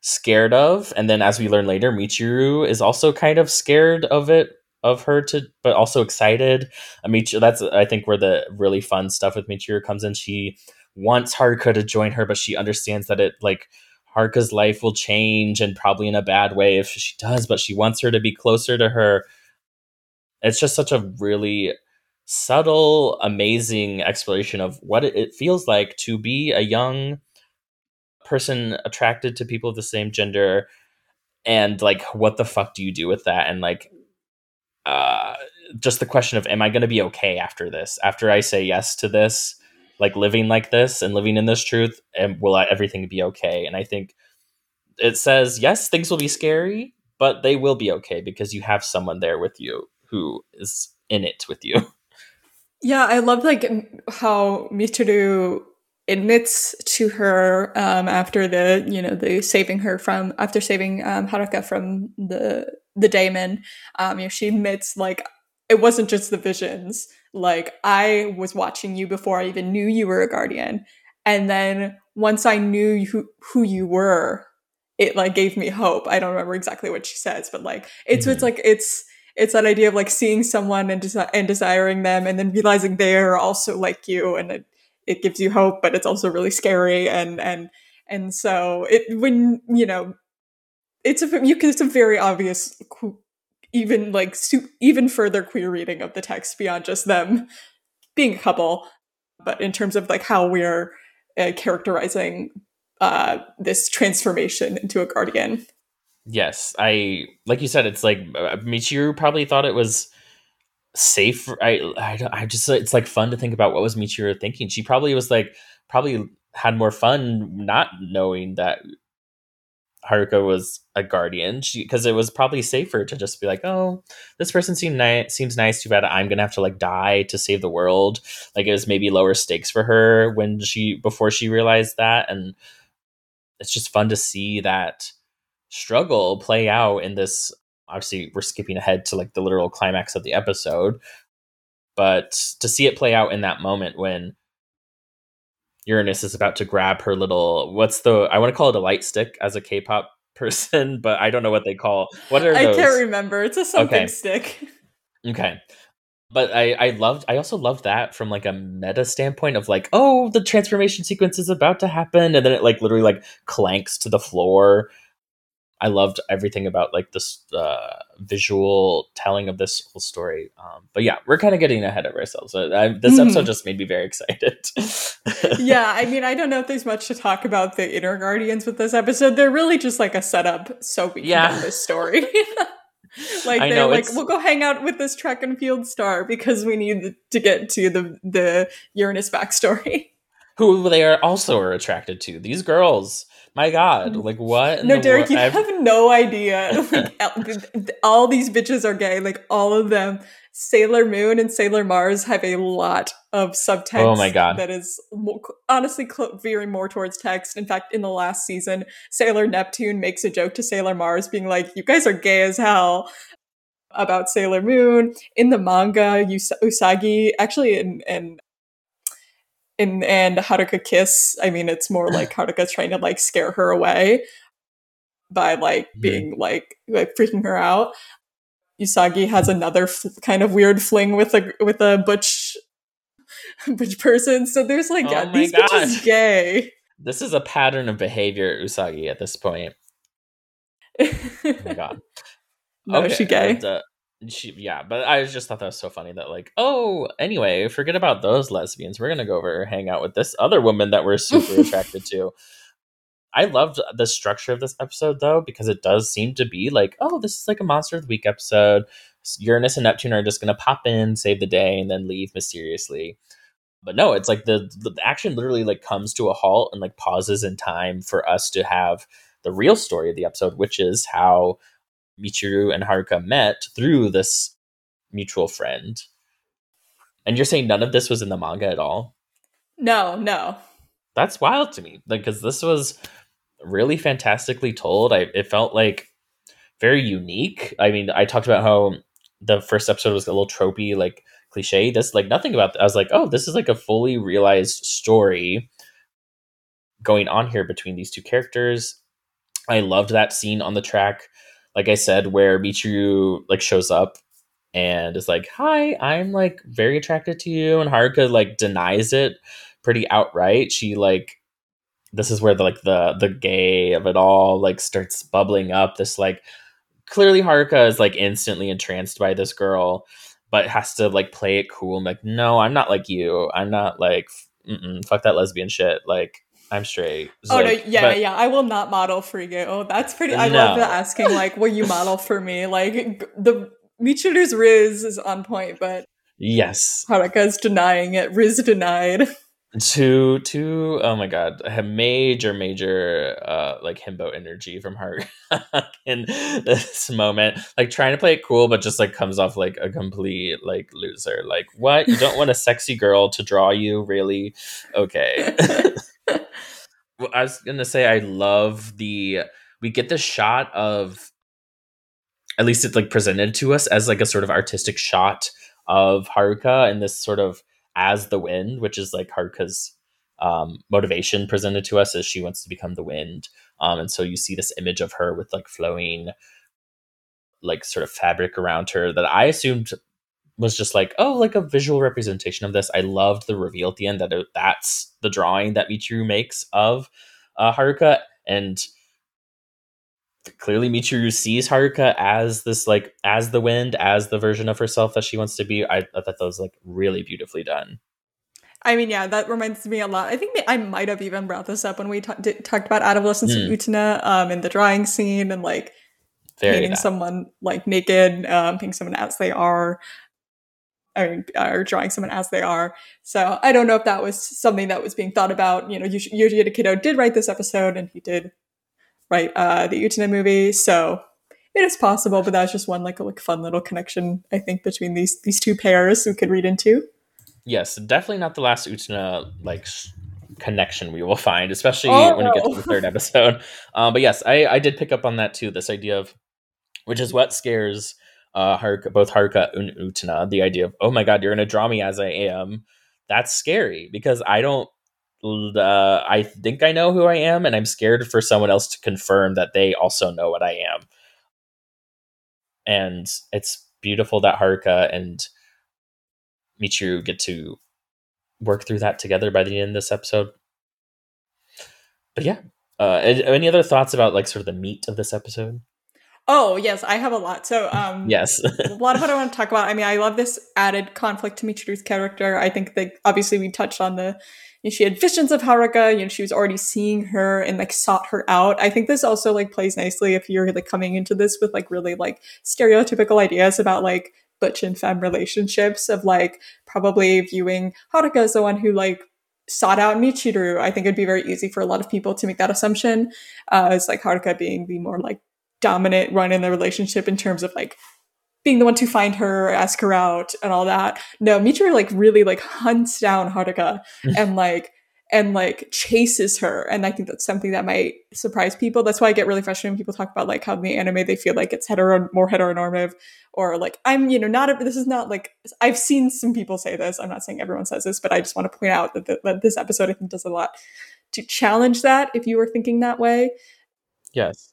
scared of. And then as we learn later, Michiru is also kind of scared of it of her to but also excited. I mean that's I think where the really fun stuff with Michiru comes in. She wants Haruka to join her, but she understands that it like Haruka's life will change and probably in a bad way if she does, but she wants her to be closer to her. It's just such a really subtle, amazing exploration of what it feels like to be a young person attracted to people of the same gender and like what the fuck do you do with that? And like uh just the question of am i going to be okay after this? After i say yes to this like living like this and living in this truth and will everything be okay? And i think it says yes things will be scary but they will be okay because you have someone there with you who is in it with you yeah i love like how Michiru admits to her um, after the you know the saving her from after saving um, haruka from the the daimon um, you know she admits like it wasn't just the visions like I was watching you before I even knew you were a guardian. And then once I knew who, who you were, it like gave me hope. I don't remember exactly what she says, but like it's mm-hmm. it's like it's it's that idea of like seeing someone and desi- and desiring them and then realizing they're also like you and it, it gives you hope, but it's also really scary and and and so it when you know it's a you can it's a very obvious even like even further queer reading of the text beyond just them being a couple but in terms of like how we're uh, characterizing uh, this transformation into a guardian yes i like you said it's like uh, michiru probably thought it was safe I, I i just it's like fun to think about what was michiru thinking she probably was like probably had more fun not knowing that Haruka was a guardian because it was probably safer to just be like, oh, this person seems nice. Seems nice. Too bad I'm gonna have to like die to save the world. Like it was maybe lower stakes for her when she before she realized that, and it's just fun to see that struggle play out in this. Obviously, we're skipping ahead to like the literal climax of the episode, but to see it play out in that moment when Uranus is about to grab her little what's the I want to call it a light stick as a K-pop person, but I don't know what they call. What are I those? can't remember. It's a something okay. stick. Okay. But I, I loved I also loved that from like a meta standpoint of like, oh, the transformation sequence is about to happen, and then it like literally like clanks to the floor I loved everything about like this uh, visual telling of this whole story. Um, but yeah, we're kind of getting ahead of ourselves. I, this mm-hmm. episode just made me very excited. yeah, I mean, I don't know if there's much to talk about the inner guardians with this episode. They're really just like a setup so we can yeah. this story. like they're know, like, we'll go hang out with this track and field star because we need to get to the the Uranus backstory. Who they are also are attracted to. These girls my God, mm. like what? No, Derek, you I've... have no idea. Like, all these bitches are gay. Like all of them. Sailor Moon and Sailor Mars have a lot of subtext. Oh my god, that is honestly cl- veering more towards text. In fact, in the last season, Sailor Neptune makes a joke to Sailor Mars, being like, "You guys are gay as hell." About Sailor Moon in the manga, Us- Usagi actually in, in in and Haruka kiss, I mean, it's more like Haruka trying to like scare her away by like mm-hmm. being like like freaking her out. Usagi has another f- kind of weird fling with a with a butch butch person. So there's like oh yeah, these God. bitches gay. This is a pattern of behavior, Usagi, at this point. oh my god. No, okay, she gay. And, uh, she yeah but i just thought that was so funny that like oh anyway forget about those lesbians. We're gonna go over hang out with this other woman that we're super attracted to. I loved the structure of this episode though because it does seem to be like oh this is like a monster of the week episode. Uranus and neptune are just gonna pop in save the day and then leave mysteriously. But no it's like the the action literally like comes to a halt and like pauses in time for us to have the real story of the episode which is how Michiru and Haruka met through this mutual friend. And you're saying none of this was in the manga at all? No, no. That's wild to me. Like cuz this was really fantastically told. I it felt like very unique. I mean, I talked about how the first episode was a little tropey, like cliche. This like nothing about. That. I was like, oh, this is like a fully realized story going on here between these two characters. I loved that scene on the track, like I said, where Michiru like shows up and is like, "Hi, I'm like very attracted to you," and Haruka like denies it pretty outright. She like this is where the like the the gay of it all like starts bubbling up. This like clearly Haruka is like instantly entranced by this girl, but has to like play it cool. Like, no, I'm not like you. I'm not like fuck that lesbian shit. Like I'm straight. It's oh like, no, yeah, but, yeah. I will not model for you. Oh, that's pretty. I no. love the asking like, will you model for me? Like the Michiru's Riz is on point, but yes, Haruka's denying it. Riz denied. To to oh my god, I have major major uh like himbo energy from her in this moment. Like trying to play it cool, but just like comes off like a complete like loser. Like what? You don't want a sexy girl to draw you, really? Okay. well, I was gonna say I love the we get the shot of at least it's like presented to us as like a sort of artistic shot of Haruka and this sort of as the wind, which is like Haruka's um, motivation presented to us as she wants to become the wind. Um, and so you see this image of her with like flowing, like sort of fabric around her that I assumed was just like, oh, like a visual representation of this. I loved the reveal at the end that it, that's the drawing that Michiru makes of uh, Haruka. And clearly Michiru sees Haruka as this like as the wind, as the version of herself that she wants to be. I, I thought that was like really beautifully done. I mean, yeah, that reminds me a lot. I think I might have even brought this up when we t- talked about Adolescence mm. of Utena um, in the drawing scene and like Very painting that. someone like naked, um, painting someone as they are, or, or drawing someone as they are. So I don't know if that was something that was being thought about. You know, Yoshihide Kiddo did write this episode and he did write Uh, the Utena movie. So it is possible, but that's just one like a like fun little connection I think between these these two pairs we could read into. Yes, definitely not the last Utena like connection we will find, especially oh, when no. we get to the third episode. Um, but yes, I, I did pick up on that too. This idea of, which is what scares uh, Haruka, both Haruka and Utena, the idea of, oh my god, you're gonna draw me as I am. That's scary because I don't uh, I think I know who I am, and I'm scared for someone else to confirm that they also know what I am. And it's beautiful that Haruka and Michiru get to work through that together by the end of this episode. But yeah, uh, any other thoughts about like sort of the meat of this episode? Oh yes, I have a lot. So um, yes, a lot of what I want to talk about. I mean, I love this added conflict to Michiru's character. I think that obviously we touched on the you know, she had visions of Haruka, you know, she was already seeing her and like sought her out. I think this also like plays nicely if you're like coming into this with like really like stereotypical ideas about like butch and femme relationships of like probably viewing Haruka as the one who like sought out Michiru. I think it'd be very easy for a lot of people to make that assumption uh, as like Haruka being the more like dominant one in the relationship in terms of like being the one to find her, ask her out, and all that. No, Michiru like really like hunts down Haruka mm-hmm. and like and like chases her. And I think that's something that might surprise people. That's why I get really frustrated when people talk about like how in the anime they feel like it's hetero more heteronormative or like I'm, you know, not a, this is not like I've seen some people say this. I'm not saying everyone says this, but I just want to point out that, the, that this episode I think does a lot to challenge that if you were thinking that way. Yes.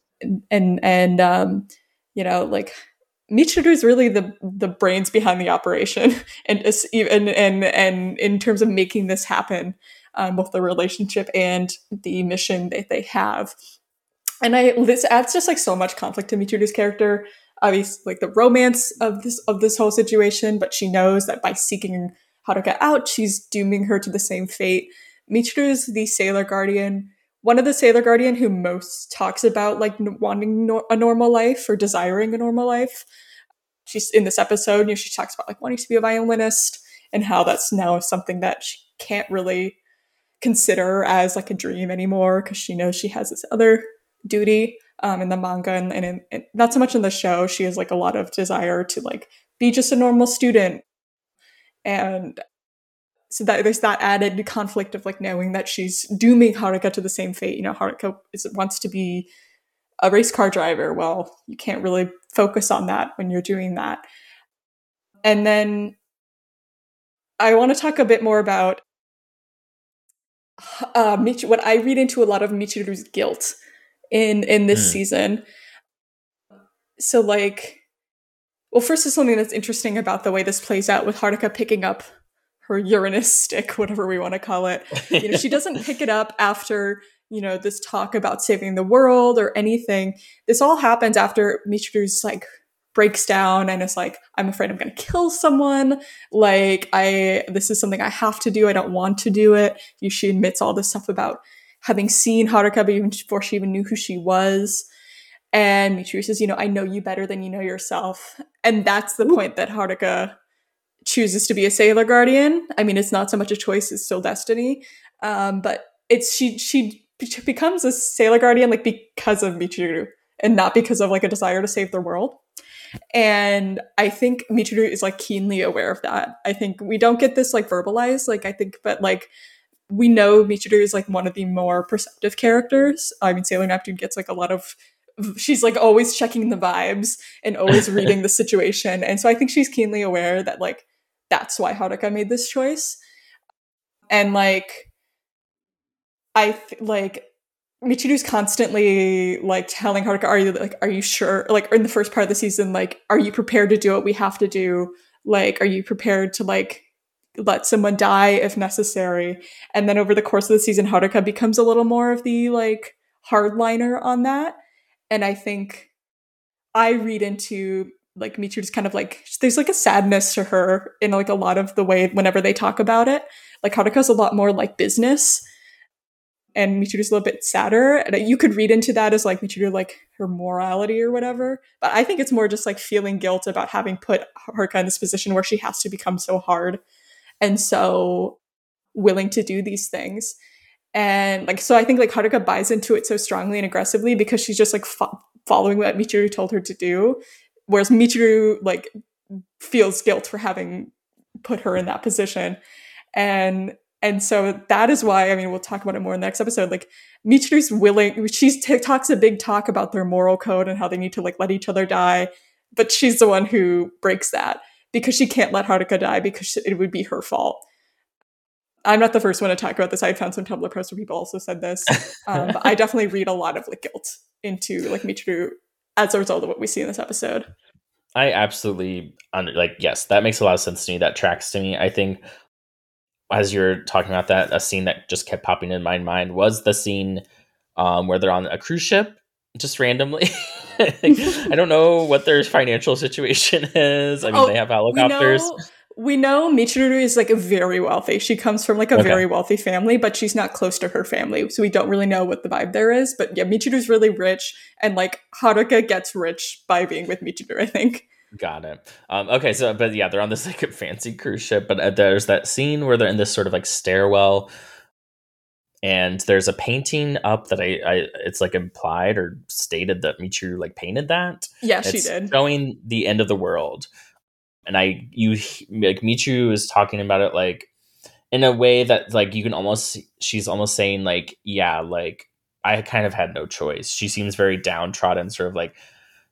And and, um, you know, like Michiru is really the the brains behind the operation, and and and and in terms of making this happen, um, both the relationship and the mission that they have. And I this adds just like so much conflict to Michiru's character. Obviously, like the romance of this of this whole situation, but she knows that by seeking Haruka out, she's dooming her to the same fate. Michiru is the sailor guardian one of the sailor guardian who most talks about like wanting no- a normal life or desiring a normal life. She's in this episode you know she talks about like wanting to be a violinist and how that's now something that she can't really consider as like a dream anymore because she knows she has this other duty um, in the manga and, and, in, and not so much in the show. She has like a lot of desire to like be just a normal student. And so that there's that added conflict of like knowing that she's dooming Haruka to the same fate. You know, Haruka is, wants to be a race car driver. Well, you can't really focus on that when you're doing that. And then I want to talk a bit more about uh, Mich- what I read into a lot of Michiru's guilt in in this mm. season. So like well first is something that's interesting about the way this plays out with Haruka picking up her Uranus stick, whatever we want to call it. You know, she doesn't pick it up after, you know, this talk about saving the world or anything. This all happens after Michiru's like breaks down and is like, I'm afraid I'm going to kill someone. Like, I, this is something I have to do. I don't want to do it. She admits all this stuff about having seen Haruka even before she even knew who she was. And Michiru says, you know, I know you better than you know yourself. And that's the Ooh. point that Haruka chooses to be a sailor guardian. I mean, it's not so much a choice; it's still destiny. Um, but it's she she becomes a sailor guardian like because of Michiru and not because of like a desire to save the world. And I think Michiru is like keenly aware of that. I think we don't get this like verbalized, like I think, but like we know Michiru is like one of the more perceptive characters. I mean, Sailor Neptune gets like a lot of she's like always checking the vibes and always reading the situation. And so I think she's keenly aware that like that's why Haruka made this choice. And like I th- like Michiru's constantly like telling Haruka, "Are you like, are you sure?" Like in the first part of the season, like, "Are you prepared to do what we have to do?" Like, "Are you prepared to like let someone die if necessary?" And then over the course of the season, Haruka becomes a little more of the like hardliner on that, and I think I read into like Michiru's kind of like there's like a sadness to her in like a lot of the way whenever they talk about it. Like Haruka's a lot more like business and Michiru's a little bit sadder. And you could read into that as like Michiru like her morality or whatever. But I think it's more just like feeling guilt about having put Haruka in this position where she has to become so hard and so willing to do these things. And like so I think like Haruka buys into it so strongly and aggressively because she's just like fo- following what Michiru told her to do. Whereas Michiru like feels guilt for having put her in that position. And and so that is why, I mean, we'll talk about it more in the next episode. Like, Michiru's willing, she t- talks a big talk about their moral code and how they need to, like, let each other die. But she's the one who breaks that because she can't let Haruka die because it would be her fault. I'm not the first one to talk about this. I found some Tumblr posts where people also said this. Um, but I definitely read a lot of, like, guilt into, like, Michiru as a result of what we see in this episode. I absolutely under like yes, that makes a lot of sense to me. That tracks to me. I think as you're talking about that, a scene that just kept popping in my mind was the scene um, where they're on a cruise ship just randomly. I don't know what their financial situation is. I mean, oh, they have helicopters. We know, we know Michiru is like a very wealthy. She comes from like a okay. very wealthy family, but she's not close to her family. So we don't really know what the vibe there is. But yeah, Michiru's really rich and like Haruka gets rich by being with Michiru, I think. Got it. Um, okay, so but yeah, they're on this like fancy cruise ship, but uh, there's that scene where they're in this sort of like stairwell, and there's a painting up that I, I it's like implied or stated that Michiru like painted that. Yeah, it's she did. Showing the end of the world, and I you like Michiru is talking about it like in a way that like you can almost she's almost saying like yeah like I kind of had no choice. She seems very downtrodden, sort of like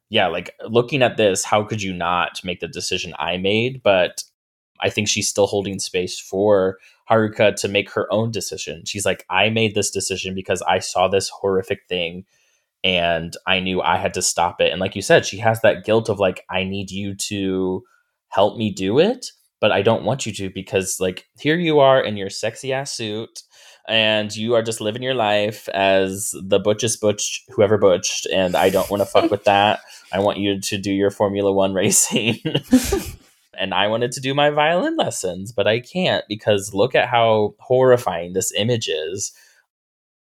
yeah, like looking at this, how could you not make the decision I made? But I think she's still holding space for Haruka to make her own decision. She's like, I made this decision because I saw this horrific thing and I knew I had to stop it. And like you said, she has that guilt of like, I need you to help me do it, but I don't want you to because like here you are in your sexy ass suit and you are just living your life as the butchest butch whoever butched and I don't want to fuck with that. I want you to do your Formula One racing. and I wanted to do my violin lessons, but I can't because look at how horrifying this image is.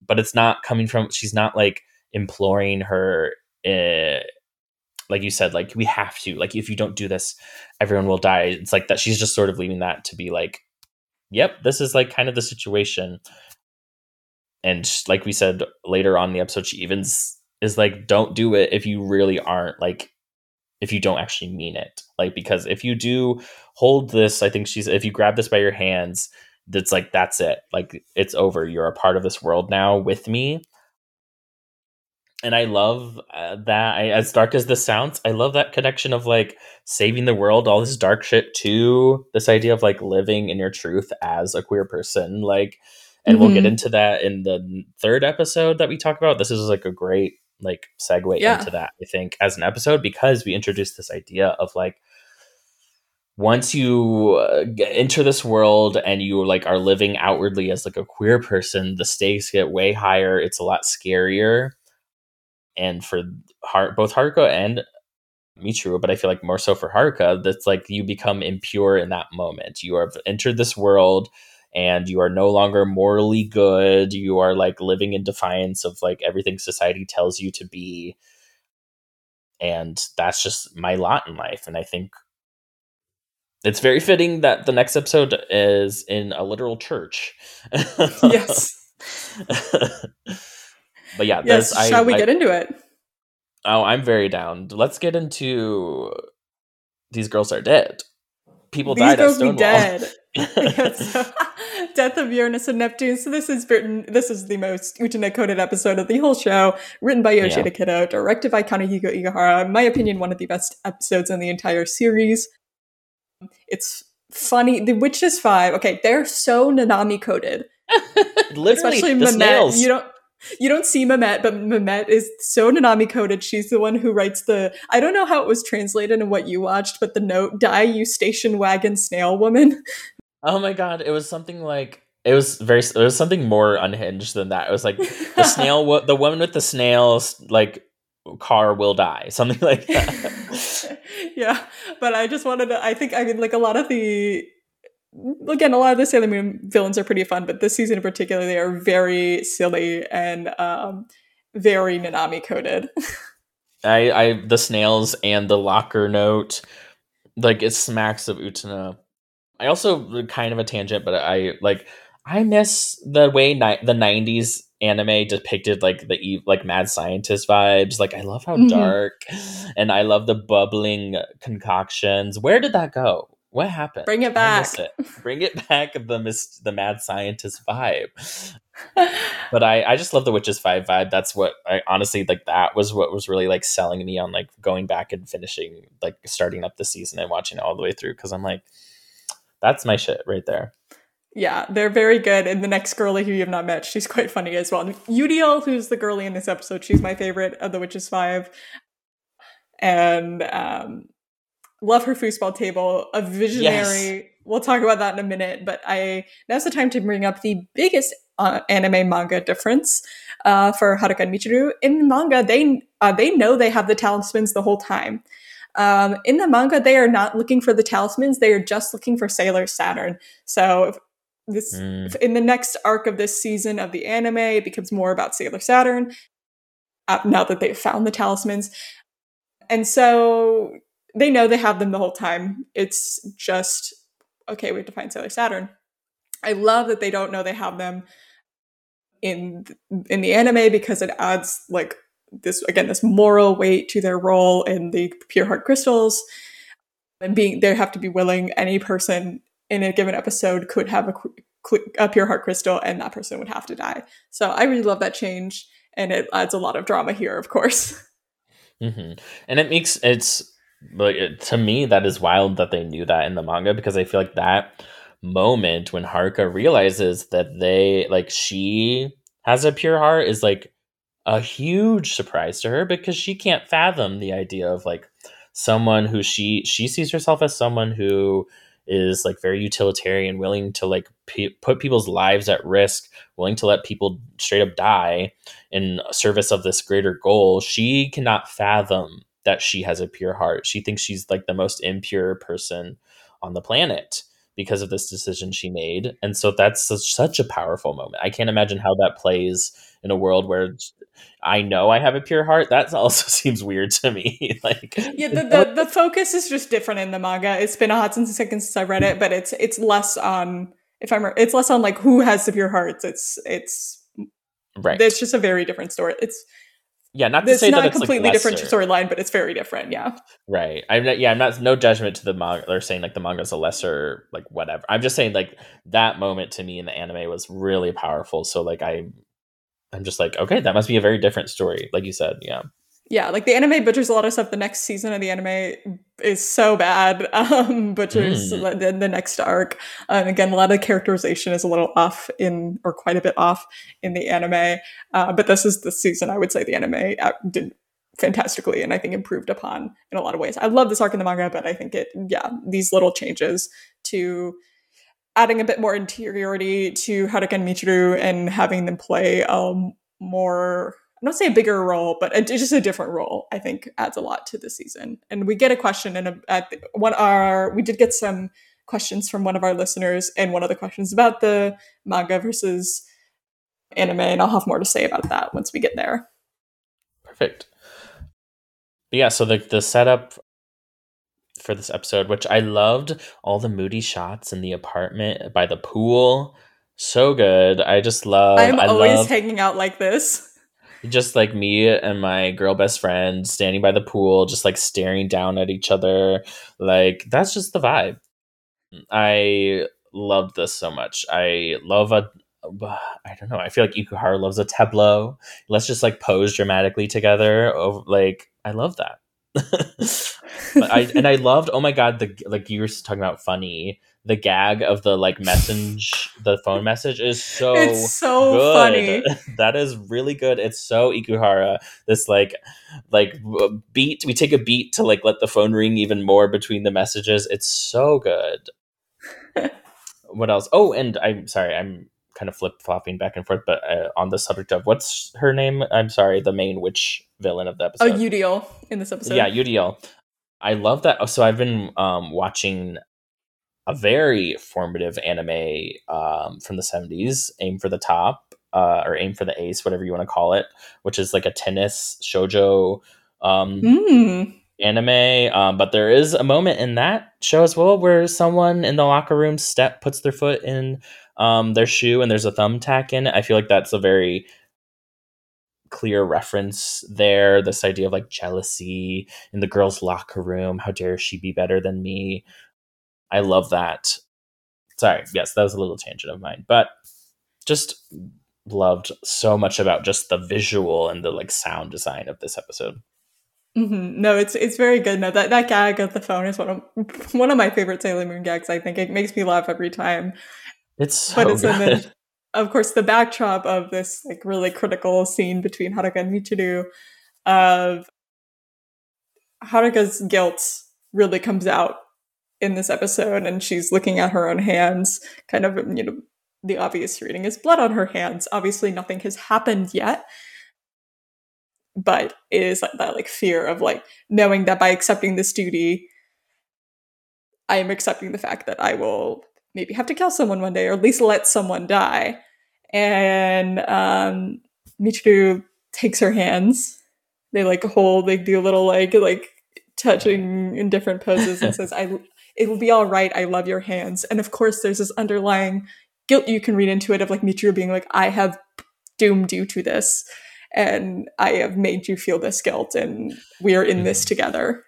But it's not coming from, she's not like imploring her, uh, like you said, like we have to, like if you don't do this, everyone will die. It's like that. She's just sort of leaving that to be like, yep, this is like kind of the situation. And like we said later on the episode, she even is like don't do it if you really aren't like if you don't actually mean it like because if you do hold this i think she's if you grab this by your hands that's like that's it like it's over you're a part of this world now with me and I love uh, that. I, as dark as this sounds, I love that connection of like saving the world, all this dark shit, to this idea of like living in your truth as a queer person. Like, and mm-hmm. we'll get mm-hmm. into that in the third episode that we talk about. This is like a great like segue yeah. into that. I think as an episode because we introduced this idea of like once you uh, enter this world and you like are living outwardly as like a queer person the stakes get way higher it's a lot scarier and for Har- both Haruka and Michiru, but I feel like more so for Haruka, that's like you become impure in that moment. You have entered this world and you are no longer morally good. You are like living in defiance of like everything society tells you to be. And that's just my lot in life. And I think it's very fitting that the next episode is in a literal church. yes. But yeah, yes. Shall we I, get into it? Oh, I'm very down. Let's get into these girls are dead. People these died girls at Stonewall. Be dead. Death of Uranus and Neptune. So this is written. This is the most Utena coded episode of the whole show. Written by Yoshida yeah. Kido, directed by Kunihiko Ikuhara. In my opinion, one of the best episodes in the entire series. It's funny. The Witches Five. Okay, they're so Nanami coded. Literally, especially the Manette. Snails. You don't you don't see Mimete, but Mimete is so Nanami coded. She's the one who writes the. I don't know how it was translated and what you watched, but the note "Die, you station wagon snail woman." Oh my god! It was something like it was very. It was something more unhinged than that. It was like the snail, the woman with the snails, like car will die, something like that. yeah, but I just wanted to. I think I mean, like a lot of the again, a lot of the Sailor Moon villains are pretty fun, but this season in particular, they are very silly and um, very Nanami coded. I, I, the snails and the locker note, like it smacks of Utena. I also kind of a tangent, but I like I miss the way ni- the '90s anime depicted like the like mad scientist vibes. Like I love how mm-hmm. dark, and I love the bubbling concoctions. Where did that go? What happened? Bring it back. It. Bring it back. The mis- the mad scientist vibe. but I I just love the witches five vibe. That's what I honestly like. That was what was really like selling me on like going back and finishing like starting up the season and watching it all the way through because I'm like, that's my shit right there. Yeah, they're very good. And the next girlie who you have not met, she's quite funny as well. Eudial, who's the girlie in this episode, she's my favorite of the Witches Five. And um, love her foosball table, a visionary. Yes. We'll talk about that in a minute, but I now's the time to bring up the biggest uh, anime manga difference uh, for Haruka and Michiru. In manga, they uh, they know they have the talismans the whole time. Um, in the manga, they are not looking for the talismans; they are just looking for Sailor Saturn. So this mm. in the next arc of this season of the anime, it becomes more about Sailor Saturn. Uh, now that they've found the talismans, and so they know they have them the whole time. It's just okay. We have to find Sailor Saturn. I love that they don't know they have them in in the anime because it adds like this again this moral weight to their role in the pure heart crystals and being they have to be willing any person in a given episode could have a, a pure heart crystal and that person would have to die so i really love that change and it adds a lot of drama here of course mm-hmm. and it makes it's but to me that is wild that they knew that in the manga because I feel like that moment when Haruka realizes that they like she has a pure heart is like a huge surprise to her because she can't fathom the idea of like someone who she she sees herself as someone who is like very utilitarian willing to like put people's lives at risk willing to let people straight up die in service of this greater goal. She cannot fathom that she has a pure heart. She thinks she's like the most impure person on the planet because of this decision she made. And so that's such, such a powerful moment. I can't imagine how that plays in a world where I know I have a pure heart. That also seems weird to me. like Yeah, the, the, the focus is just different in the manga. It's been a hot since seconds since I read it, but it's it's less on if I'm it's less on like who has the pure hearts. It's it's right. It's just a very different story. It's yeah, not to it's say not that a completely like different storyline, but it's very different. Yeah, right. I'm not, yeah, I'm not no judgment to the manga. They're saying like the manga is a lesser like whatever. I'm just saying like that moment to me in the anime was really powerful. So like I, I'm just like, okay, that must be a very different story, like you said. Yeah. Yeah, like the anime butchers a lot of stuff. The next season of the anime is so bad. Um, butchers Mm. the, the next arc. Um, again, a lot of characterization is a little off in, or quite a bit off in the anime. Uh, but this is the season I would say the anime uh, did fantastically and I think improved upon in a lot of ways. I love this arc in the manga, but I think it, yeah, these little changes to adding a bit more interiority to Haruka and Michiru and having them play um more I don't say a bigger role, but a, just a different role. I think adds a lot to the season. And we get a question and one our we did get some questions from one of our listeners, and one of the questions about the manga versus anime, and I'll have more to say about that once we get there. Perfect. Yeah, so the the setup for this episode, which I loved, all the moody shots in the apartment by the pool, so good. I just love. I'm I always love hanging out like this. Just like me and my girl best friend standing by the pool, just like staring down at each other. Like that's just the vibe. I love this so much. I love a. I don't know. I feel like Ikuhara loves a tableau. Let's just like pose dramatically together. Over, like I love that. but I and I loved. Oh my god! The like you were talking about funny. The gag of the like message, the phone message is so it's so good. funny. that is really good. It's so Ikuhara. This like like beat. We take a beat to like let the phone ring even more between the messages. It's so good. what else? Oh, and I'm sorry. I'm kind of flip flopping back and forth, but uh, on the subject of what's her name? I'm sorry. The main witch villain of the episode Oh, episode. Eudial in this episode. Yeah, Eudial. I love that. So I've been um, watching a very formative anime um, from the 70s, Aim for the Top, uh, or Aim for the Ace, whatever you want to call it, which is like a tennis shojo um, Mm. anime. Um, but there is a moment in that show as well where someone in the locker room step puts their foot in um, their shoe and there's a thumbtack in it. I feel like that's a very clear reference there. This idea of like jealousy in the girls' locker room. How dare she be better than me? I love that. Sorry, yes, that was a little tangent of mine, but just loved so much about just the visual and the like sound design of this episode. hmm No, it's it's very good. No, that that gag of the phone is one of one of my favorite Sailor Moon gags. I think it makes me laugh every time. It's so but it's good. the, of course, the backdrop of this like really critical scene between Haruka and Michiru of Haruka's guilt really comes out in this episode, and she's looking at her own hands, kind of you know the obvious reading is blood on her hands. Obviously, nothing has happened yet, but it is like that like fear of like knowing that by accepting this duty, I am accepting the fact that I will maybe have to kill someone one day, or at least let someone die. And um, Michiru takes her hands. They like hold, they do a little like like touching in different poses, and says, "I, it will be all right. I love your hands." And of course, there's this underlying guilt you can read into it of like Michiru being like, "I have doomed you to this." And I have made you feel this guilt, and we are in this together.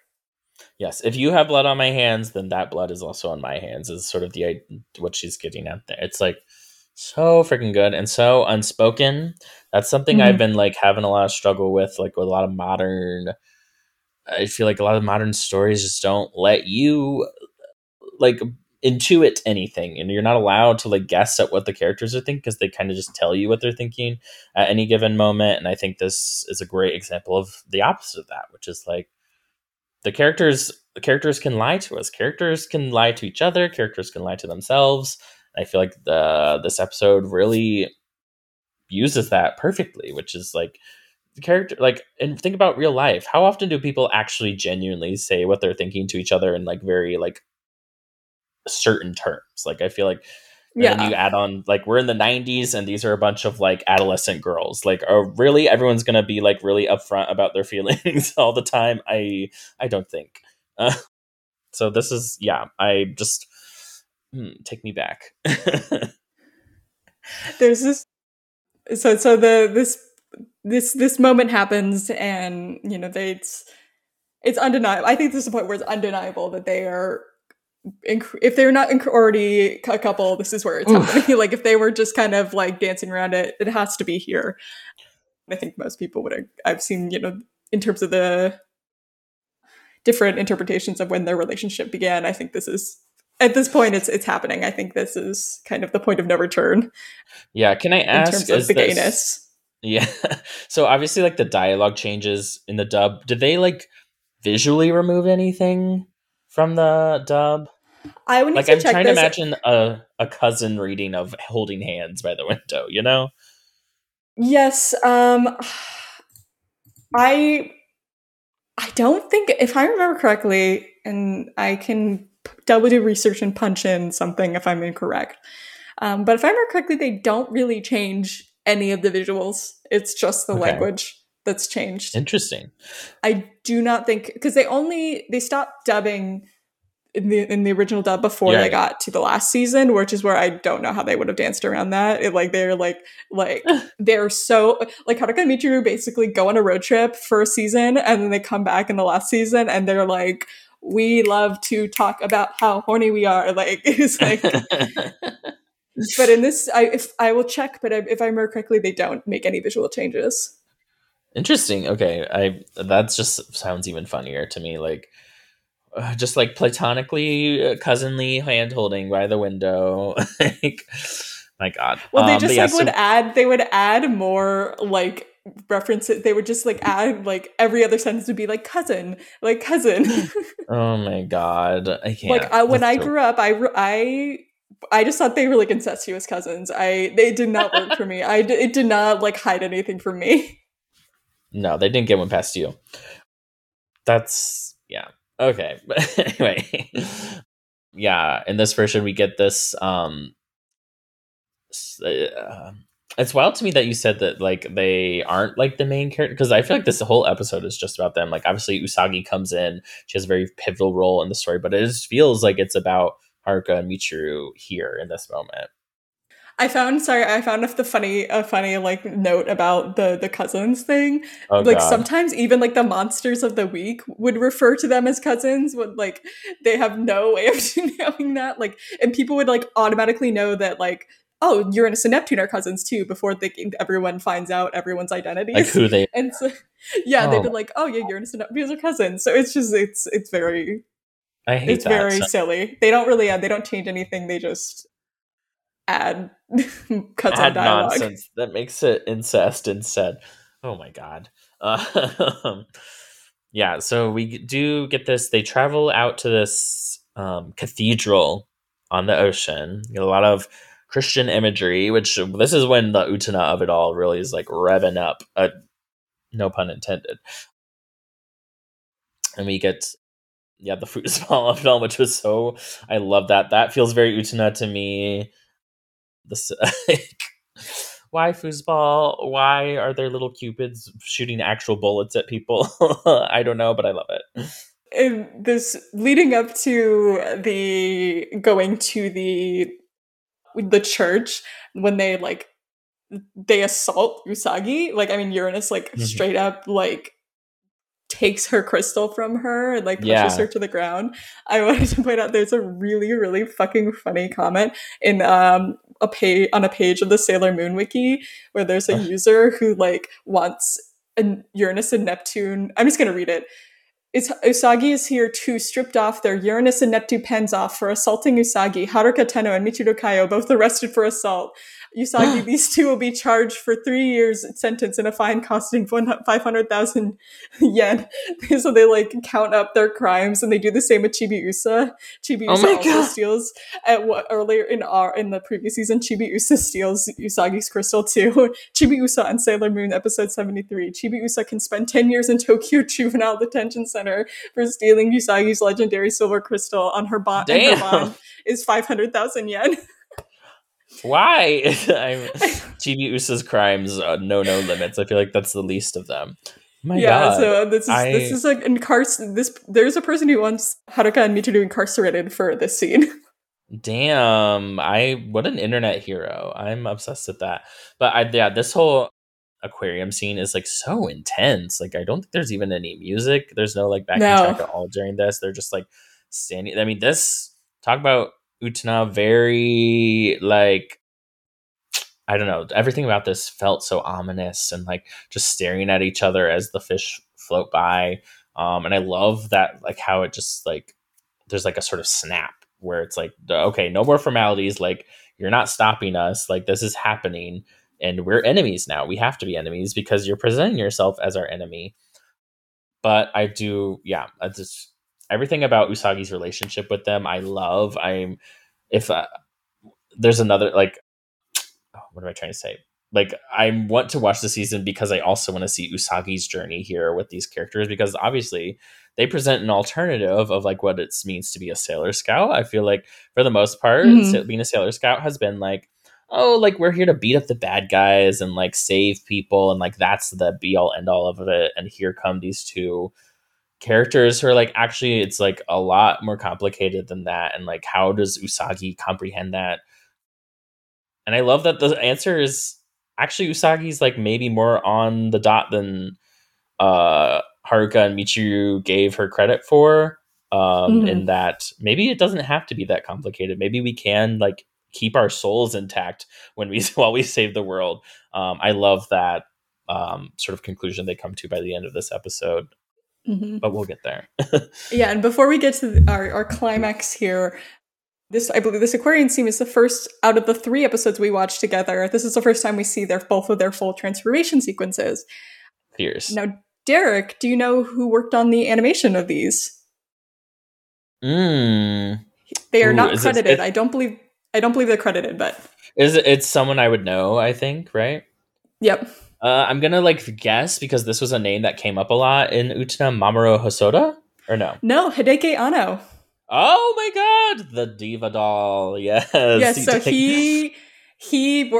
Yes, if you have blood on my hands, then that blood is also on my hands. Is sort of the what she's getting at there. It's like so freaking good and so unspoken. That's something Mhm. I've been like having a lot of struggle with, like with a lot of modern. I feel like a lot of modern stories just don't let you like intuit anything, and you're not allowed to like guess at what the characters are thinking because they kind of just tell you what they're thinking at any given moment. And I think this is a great example of the opposite of that, which is like the characters the characters can lie to us. Characters can lie to each other. Characters can lie to themselves. I feel like the this episode really uses that perfectly which is like the character like and think about real life. How often do people actually genuinely say what they're thinking to each other in like very like certain terms. Like i feel like Yeah. you add on like we're in the 90s and these are a bunch of like adolescent girls. Like oh really? Everyone's gonna be like really upfront about their feelings all the time? I i don't think. Uh, so this is yeah i just hmm, take me back. There's this so so the this this this moment happens and you know they it's it's undeniable i think this is the point where it's undeniable that they are inc- if they're not inc- already a couple, this is where it's Oof. happening. like if they were just kind of like dancing around it, it has to be here. I think most people would. ag- I've seen you know in terms of the different interpretations of when their relationship began. I think this is at this point it's it's happening. I think this is kind of the point of no return Yeah, can I in ask terms of the this- gayness. Yeah. So obviously like the dialogue changes in the dub. Did they like visually remove anything from the dub? I would Like I'm trying this. to imagine a a cousin reading of holding hands by the window, you know? Yes, um I I don't think if I remember correctly and I can double do research and punch in something if I'm incorrect. Um, but if I remember correctly, they don't really change any of the visuals. It's just the Okay. language that's changed. Interesting. I do not think because they only they stopped dubbing in the in the original dub before Yeah. they got to the last season, which is where I don't know how they would have danced around that. It, like they're like like they're so like Haruka and Michiru basically go on a road trip for a season and then they come back in the last season and they're like we love to talk about how horny we are like it's like but in this I if I will check but I, if I remember correctly they don't make any visual changes. Interesting. Okay, I that's just sounds even funnier to me. Like, uh, just like platonically, uh, cousinly hand holding by the window. like, my God. Well, they Um, just but yeah, like so- would add they would add more like references. They would just like add like every other sentence would be like cousin, like cousin. oh my God, I can't. like I, when That's I so- grew up, I I I just thought they were like incestuous cousins. I they did not work for me. I it did not like hide anything from me. no, they didn't get one past you. That's yeah. Okay, but anyway, yeah. In this version, we get this. Um, uh, it's wild to me that you said that like they aren't like the main character because I feel like this whole episode is just about them. Like obviously Usagi comes in, she has a very pivotal role in the story, but it just feels like it's about Haruka and Michiru here in this moment. I found sorry, I found the funny a funny like note about the the cousins thing. Oh like god, sometimes even like the monsters of the week would refer to them as cousins when like they have no way of knowing that like and people would like automatically know that like oh uranus and neptune are cousins too before they everyone finds out everyone's identities like who they and so yeah they'd Oh. be like oh yeah uranus and neptune are cousins so it's just it's it's very I hate it's that. very So- silly they don't really add they don't change anything they just add cuts on add dialogue nonsense that makes it incest instead. Oh my god. Um, yeah, so we do get this. They travel out to this um, cathedral on the ocean. You get a lot of Christian imagery, which this is when the Utena of it all really is like revving up. Uh, no pun intended. And we get yeah the foosball of it all, which was so I love that. That feels very Utena to me. This like, why foosball? Why are there little cupids shooting actual bullets at people? I don't know, but I love it. in this leading up to the going to the the church when they like they assault Usagi like I mean Uranus like Mhm. straight up like takes her crystal from her and like pushes Yeah. her to the ground. I wanted to point out there's a really really fucking funny comment in um a page on a page of the Sailor Moon wiki where there's a user who like wants an Uranus and Neptune. I'm just gonna read it. It's, Usagi is here too, stripped off their Uranus and Neptune pens off for assaulting Usagi. Haruka Tenoh and Michiru Kaio both arrested for assault. Usagi, these two will be charged for three years sentence and a fine costing 500,000 yen. so they like count up their crimes and they do the same with Chibi Usa. Oh my also God. steals at what earlier in our in the previous season, Chibi Usa steals Usagi's crystal too. Chibi Usa on Sailor Moon episode 73. Chibi Usa can spend 10 years in Tokyo Juvenile Detention Center for stealing Usagi's legendary silver crystal on her bond. and her bond is 500,000 yen. Why? I'm, Chibi Usa's crimes uh, know no limits. I feel like that's the least of them. My yeah, God. so this is I- this is like incarcer this there's a person who wants Haruka and Michiru incarcerated for this scene. Damn, I what an internet hero. I'm obsessed with that. But I yeah, this whole aquarium scene is like so intense. Like I don't think there's even any music. There's no like backing No. track at all during this. They're just like standing. I mean, this talk about Utena very like I don't know. Everything about this felt so ominous and like just staring at each other as the fish float by. Um, and I love that like how it just like there's like a sort of snap where it's like okay, no more formalities. Like you're not stopping us. Like this is happening, and we're enemies now. We have to be enemies because you're presenting yourself as our enemy. But I do, yeah, I just everything about Usagi's relationship with them, I love. I'm if uh, there's another like what am I trying to say? Like I want to watch the season because I also want to see Usagi's journey here with these characters because obviously they present an alternative of like what it means to be a sailor scout. I feel like for the most part, mm-hmm. being a sailor scout has been like, oh, like we're here to beat up the bad guys and like save people, and like that's the be all end all of it. And here come these two characters who are like actually it's like a lot more complicated than that. And like how does Usagi comprehend that? And I love that the answer is actually Usagi's like maybe more on the dot than uh Haruka and Michiru gave her credit for. Um, mm. in that maybe it doesn't have to be that complicated. Maybe we can like keep our souls intact when we while we save the world. Um, I love that um, sort of conclusion they come to by the end of this episode. Mm-hmm. But we'll get there. yeah, and before we get to our, our climax here, this I believe this Aquarian scene is the first out of the three episodes we watched together. This is the first time we see their both of their full transformation sequences. Fierce. Now, Derek, do you know who worked on the animation of these? Mm. They are Ooh, not credited. It, it, I don't believe I don't believe they're credited, but is it, it's someone I would know, I think, right? Yep. Uh, I'm gonna like guess because this was a name that came up a lot in Utena Mamoru Hosoda, or no? No, Hideaki Anno. Oh my god, the diva doll. Yes. Yes, so he he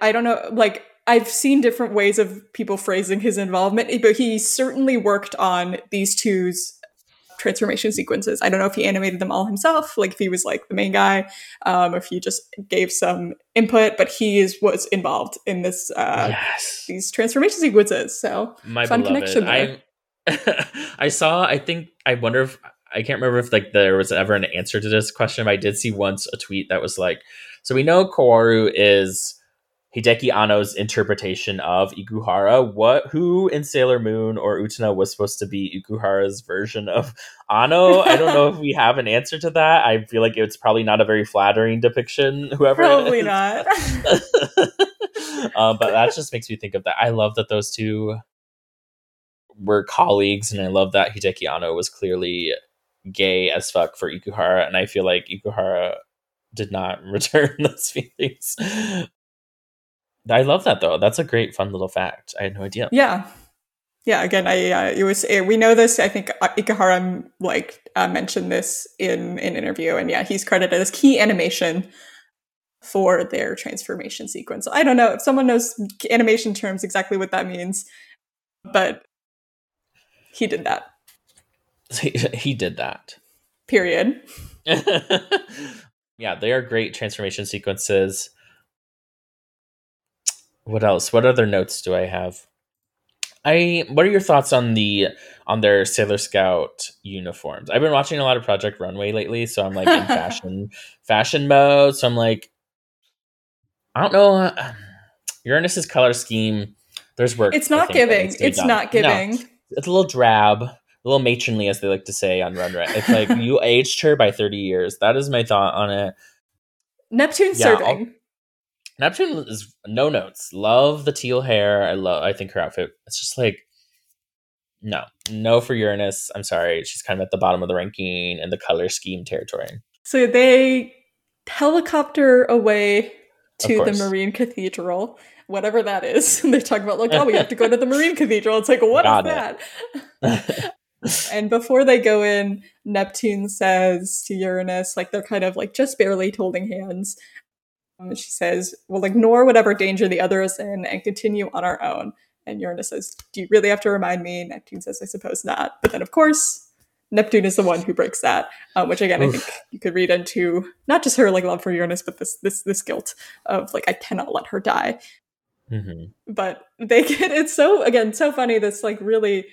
I don't know like I've seen different ways of people phrasing his involvement, but he certainly worked on these two's transformation sequences. I don't know if he animated them all himself, like if he was like the main guy, um, if he just gave some input, but he is, was involved in this uh, yes. these transformation sequences. So My fun beloved. connection there. I, I saw. I think. I wonder if I can't remember if like there was ever an answer to this question. But I did see once a tweet that was like, "So we know Kaworu is." Hideaki Anno's interpretation of Ikuhara. What who in Sailor Moon or Utena was supposed to be Ikuhara's version of Anno? I don't know if we have an answer to that. I feel like it's probably not a very flattering depiction. Whoever probably not. um, but that just makes me think of that. I love that those two were colleagues, and I love that Hideaki Anno was clearly gay as fuck for Ikuhara, and I feel like Ikuhara did not return those feelings. I love that though. That's a great, fun little fact. I had no idea. Yeah, yeah. Again, I uh, it was uh, we know this. I think uh, Ikuhara like uh, mentioned this in an interview, and yeah, he's credited as key animation for their transformation sequence. I don't know if someone knows animation terms exactly what that means, but he did that. He, he did that. Period. yeah, they are great transformation sequences what else? What other notes do I have? I what are your thoughts on the on their Sailor Scout uniforms? I've been watching a lot of Project Runway lately, so I'm like in fashion fashion mode. So I'm like, I don't know. Uh, Uranus's color scheme. There's work. It's not giving. It's done. not giving. No, it's a little drab, a little matronly, as they like to say on Runway. It's like you aged her by 30 years. That is my thought on it. Neptune yeah, serving. Neptune is no notes. Love the teal hair. I love. I think her outfit. It's just like no, no for Uranus. I'm sorry. She's kind of at the bottom of the ranking in the color scheme territory. So they helicopter away to the Marine Cathedral, whatever that is. And they talk about like, oh, we have to go to the Marine Cathedral. It's like, what Got is that? and before they go in, Neptune says to Uranus, like they're kind of like just barely holding hands. Um, she says, We'll ignore whatever danger the other is in and continue on our own. And Uranus says, Do you really have to remind me? Neptune says, I suppose not. But then, of course, Neptune is the one who breaks that, um, which again, Oof. I think you could read into not just her like love for Uranus, but this this this guilt of like I cannot let her die. Mm-hmm. But they get it's so again so funny. This like really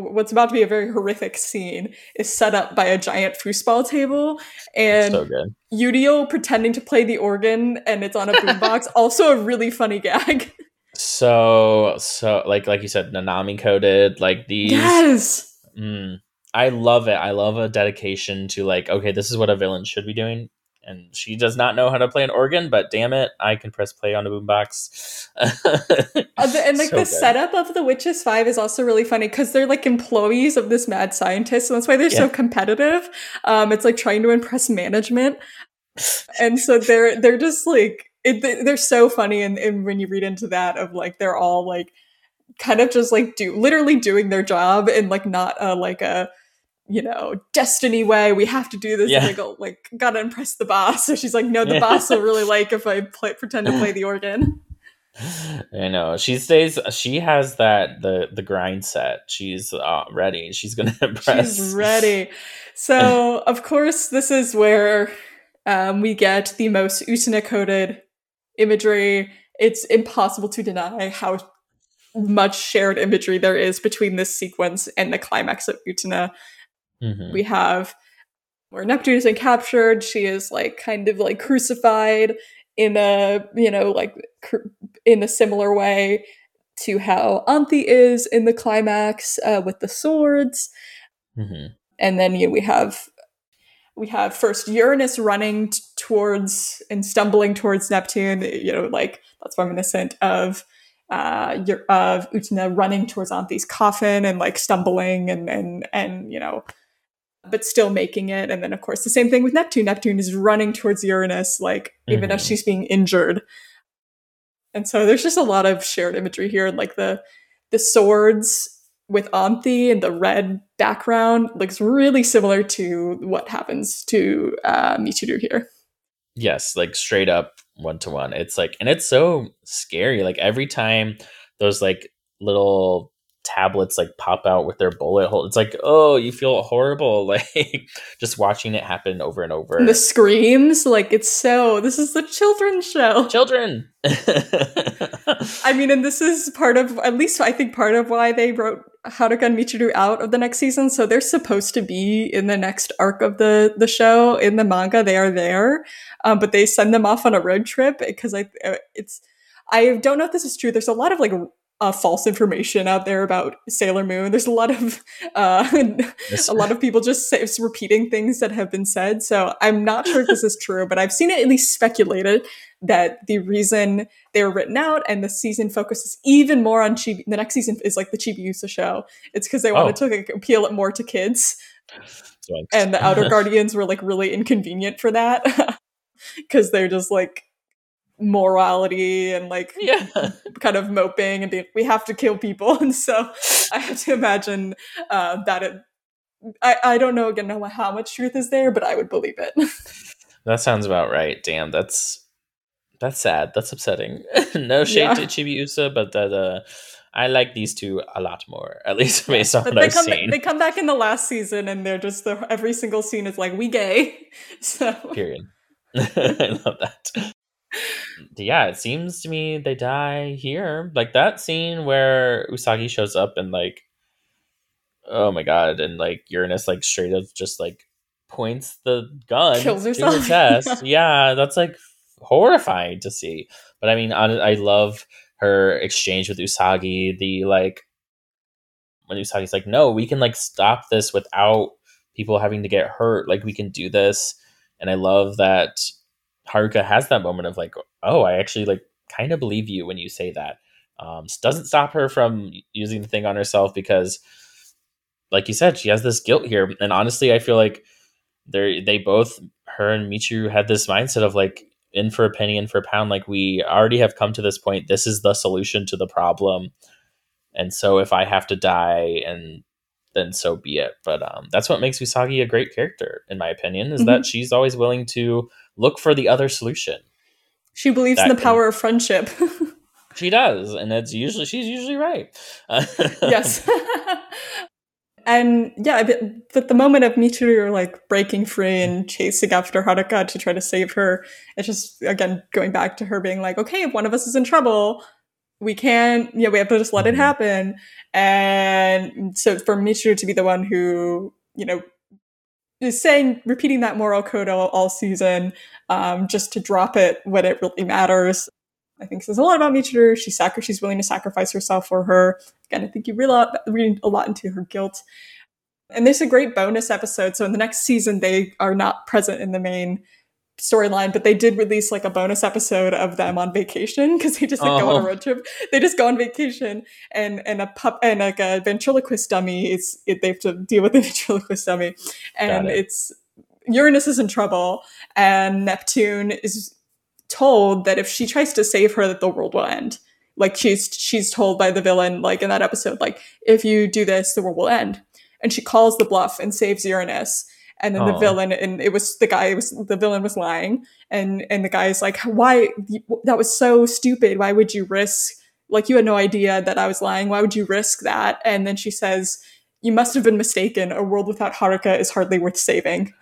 what's about to be a very horrific scene is set up by a giant foosball table and so good. Yurio pretending to play the organ and it's on a boombox. also a really funny gag. So so like like you said, Nanami coded like these. Yes. Mm, I love it. I love a dedication to like okay, this is what a villain should be doing. And she does not know how to play an organ, but damn it, I can press play on a boombox. And like So the good. setup of the Witches Five is also really funny because they're like employees of this mad scientist, and that's why they're so competitive. Um, it's like trying to impress management, and so they're they're just like it, they- they're so funny. And, and when you read into that, of like they're all like kind of just like do literally doing their job and like not a like a you know destiny way. We have to do this. Yeah. And they go like gotta impress the boss. So she's like, no, the Yeah. boss will really like if I play, pretend to play the organ. I know she stays. She has that the the grind set. She's uh, ready. She's gonna impress. She's ready. So, of course, this is where um, we get the most Utena coded imagery. It's impossible to deny how much shared imagery there is between this sequence and the climax of Utena. Mhm. We have where Neptune been captured. She is like kind of like crucified in a, you know, like cr- in a similar way to how Anthy is in the climax uh, with the swords Mhm. and then you know, we have we have first Uranus running t- towards and stumbling towards Neptune. You know, like that's reminiscent of uh of Utena running towards Anthy's coffin and like stumbling and and and you know, but still making it. And then of course the same thing with Neptune. Neptune is running towards Uranus, like even as Mhm. she's being injured. And so there's just a lot of shared imagery here, and like the the swords with Anthy and the red background looks really similar to what happens to uh, Michiru here. Yes, like straight up one to one. It's like, and it's so scary. Like every time those like little tablets like pop out with their bullet hole, it's like, oh, you feel horrible. Like just watching it happen over and over. And the screams, like it's so. This is the children's show. Children. I mean, and this is part of, at least I think part of why they wrote Haruka and Michiru out of the next season. So they're supposed to be in the next arc of the the show. In the manga, they are there, um, but they send them off on a road trip because I uh, it's. I don't know if this is true. There's a lot of like uh, false information out there about Sailor Moon. There's a lot of uh, This- a lot of people just say, repeating things that have been said. So I'm not sure if this is true, but I've seen it at least speculated that the reason they were written out and the season focuses even more on Chibi. The next season is like the Chibiusa show. It's because they wanted to like, appeal it more to kids, and the Outer Guardians were like really inconvenient for that because they're just like morality and like yeah. kind of moping and being, we have to kill people. And so I have to imagine uh, that it. I, I don't know again how much truth is there, but I would believe it. That sounds about right. Damn, that's that's sad. That's upsetting. no shade Yeah. to Chibiusa, but that uh, I like these two a lot more, at least based on but what they I've come seen. they come back in the last season and they're just the every single scene is like we gay. So Period. I love that. Yeah, it seems to me they die here. Like that scene where Usagi shows up and like, oh my god, and like Uranus like straight up just like points the gun Kills to her chest. yeah, that's like horrifying to see. But I mean, I, I love her exchange with Usagi. The like when Usagi's like, no, we can like stop this without people having to get hurt. Like we can do this. And I love that Haruka has that moment of like, oh, I actually like kind of believe you when you say that. Um, doesn't stop her from using the thing on herself because, like you said, she has this guilt here. And honestly, I feel like they they both her and Michiru had this mindset of like in for a penny, in for a pound. Like we already have come to this point. This is the solution to the problem. And so if I have to die and then so be it. But um, that's what makes Usagi a great character, in my opinion, is that she's always willing to look for the other solution. she believes in the power of friendship. She does, and it's usually she's usually right. yes. and yeah, but, the moment of Michiru like breaking free and chasing after Haruka to try to save her, it's just again going back to her being like, okay, if one of us is in trouble, we can't, you know, we have to just let it Mhm. happen. And so for Michiru to be the one who, you know, saying, repeating that moral code all, all season, um, just to drop it when it really matters. I think says a lot about Michiru. She's sacri- she's willing to sacrifice herself for her. Again, I think you read, read a lot into her guilt. And there's a great bonus episode. So in the next season, they are not present in the main storyline, but they did release like a bonus episode of them on vacation because they just like, go on Oh. a road trip. They just go on vacation, and and a pup and like a ventriloquist dummy is it, they have to deal with a ventriloquist dummy, and it. it's Uranus is in trouble, and Neptune is told that if she tries to save her, that the world will end. Like she's she's told by the villain, like in that episode, like if you do this, the world will end. And she calls the bluff and saves Uranus. And then the Oh. villain, and it was the guy, was the villain was lying, and and the guy's like, why? That was so stupid. Why would you risk? Like you had no idea that I was lying. Why would you risk that? And then she says, "You must have been mistaken. A world without Haruka is hardly worth saving."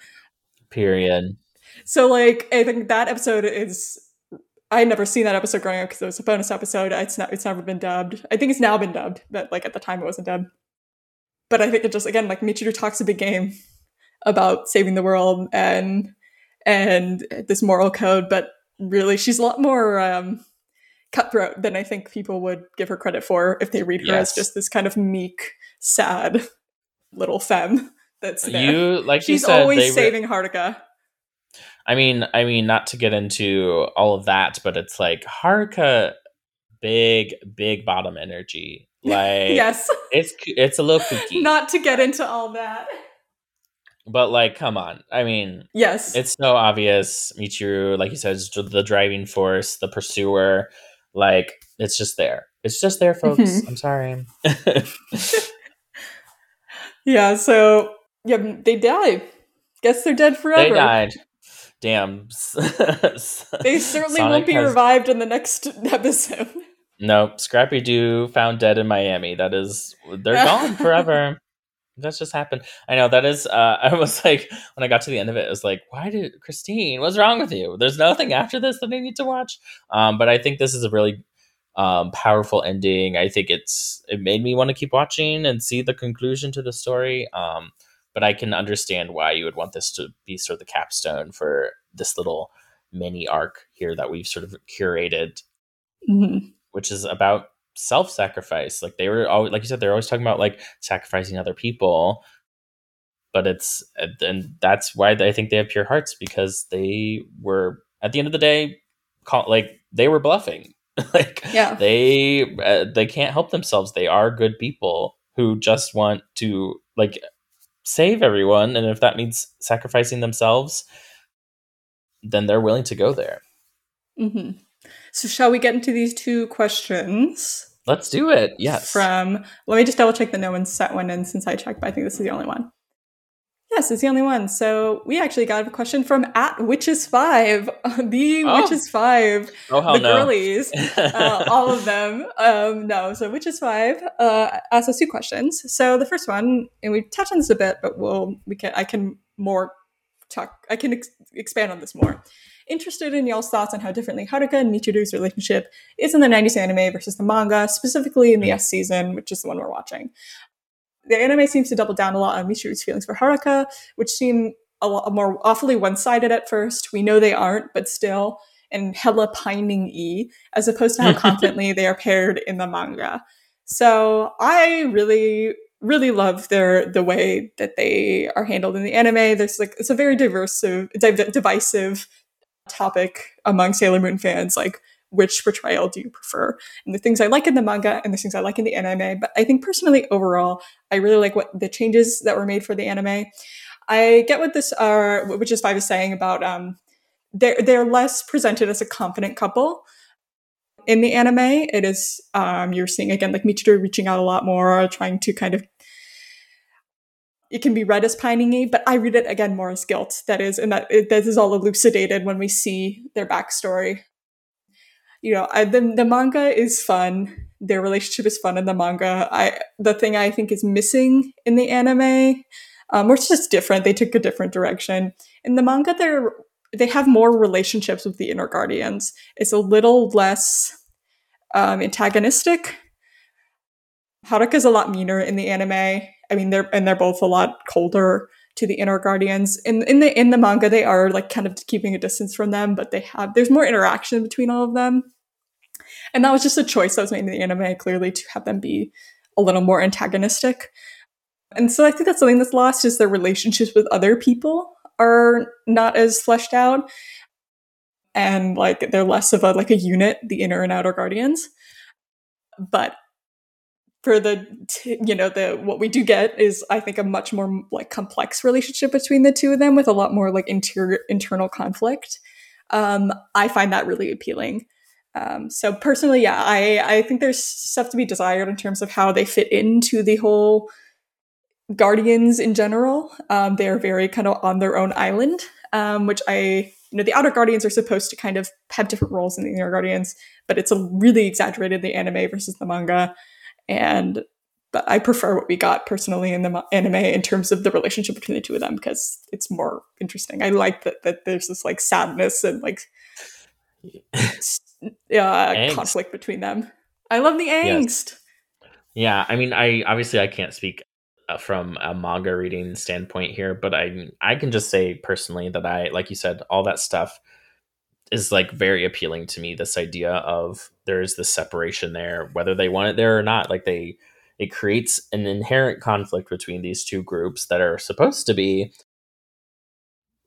Period. So like I think that episode is I had never seen that episode growing up because it was a bonus episode. It's not it's never been dubbed. I think it's now been dubbed, but like at the time it wasn't dubbed. But I think it just again like Michiru talks a big game about saving the world and and this moral code, but really she's a lot more um cutthroat than I think people would give her credit for if they read her as just this kind of meek, sad little femme that's there. You like she's you said, always re- saving Haruka. I mean, I mean, not to get into all of that, but it's like Haruka, big, big bottom energy. Like, yes. it's it's a little kooky, Not to get into all that. But like, come on. I mean, Yes. it's so obvious. Michiru, like you said, is the driving force, the pursuer. Like, it's just there. It's just there, folks. Mhm. I'm sorry. yeah, so yeah, they die. Guess they're dead forever. they died. Damn. They certainly Sonic won't be has- revived in the next episode. Nope. Scrappy Doo found dead in Miami. That is, they're gone forever. That's just happened. I know that is. Uh, I was like, when I got to the end of it, I was like, "Why did Christine? What's wrong with you? There's nothing after this that I need to watch." Um, but I think this is a really um, powerful ending. I think it's it made me want to keep watching and see the conclusion to the story. Um, but I can understand why you would want this to be sort of the capstone for this little mini arc here that we've sort of curated Mhm. which is about self-sacrifice. Like they were always like you said they're always talking about like sacrificing other people. But it's and that's why i think they have pure hearts because they were at the end of the day call, like they were bluffing. Like Yeah. they uh, they can't help themselves. They are good people who just want to like save everyone. And if that means sacrificing themselves then they're willing to go there. Hmm So, shall we get into these two questions? let's do it yes From let me just double check that no one set one in since I checked, but I think this is the only one. Yes, it's the only one. So we actually got a question from at Witches Five, the Oh. Witches Five, oh the no girlies. uh, all of them. Um, no, so Witches Five uh, asked us two questions. So the first one, and we touched on this a bit, but we'll we can I can more talk. I can ex- expand on this more. Interested in y'all's thoughts on how differently Haruka and Michiru's relationship is in the 90s anime versus the manga, specifically in the Mm. S season, which is the one we're watching. The anime seems to double down a lot on Michiru's feelings for Haruka, which seem a lot more awfully one-sided at first. We know they aren't, but still, and hella pining E, as opposed to how confidently they are paired in the manga. So I really, really love their the way that they are handled in the anime. There's like it's a very diverse, div- divisive topic among Sailor Moon fans. Like, which portrayal do you prefer? And the things I like in the manga and the things I like in the anime. But I think personally, overall, I really like what the changes that were made for the anime. I get what this are, which is five is saying about um, they're they're less presented as a confident couple in the anime. It is um, you're seeing again like Michiru reaching out a lot more, trying to kind of. It can be read as pining but I read it again more as guilt. That is, and that it, this is all elucidated when we see their backstory. You know, I, the the manga is fun. Their relationship is fun in the manga. I the thing I think is missing in the anime, um, or it's just different. They took a different direction in the manga. They're they have more relationships with the inner guardians. It's a little less um, antagonistic. Haruka is a lot meaner in the anime. I mean, they're and they're both a lot colder to the inner guardians. In in the in the manga, they are like kind of keeping a distance from them, but they have there's more interaction between all of them. And that was just a choice that was made in the anime, clearly, to have them be a little more antagonistic. And so I think that's something that's lost is their relationships with other people are not as fleshed out. And like they're less of a like a unit, the inner and outer guardians. But for the you know the what we do get is i think a much more like complex relationship between the two of them with a lot more like interior internal conflict. Um, i find that really appealing. Um, so personally yeah i i think there's stuff to be desired in terms of how they fit into the whole guardians in general. Um, they're very kind of on their own island um, which i you know the outer guardians are supposed to kind of have different roles in the inner guardians but it's a really exaggerated the anime versus the manga and but I prefer what we got personally in the anime in terms of the relationship between the two of them because it's more interesting. I like that that there's this like sadness and like uh, conflict between them. I love the angst. Yes. Yeah, I mean, I obviously I can't speak uh, from a manga reading standpoint here, but I I can just say personally that I like you said all that stuff is like very appealing to me this idea of there's this separation there whether they want it there or not like they it creates an inherent conflict between these two groups that are supposed to be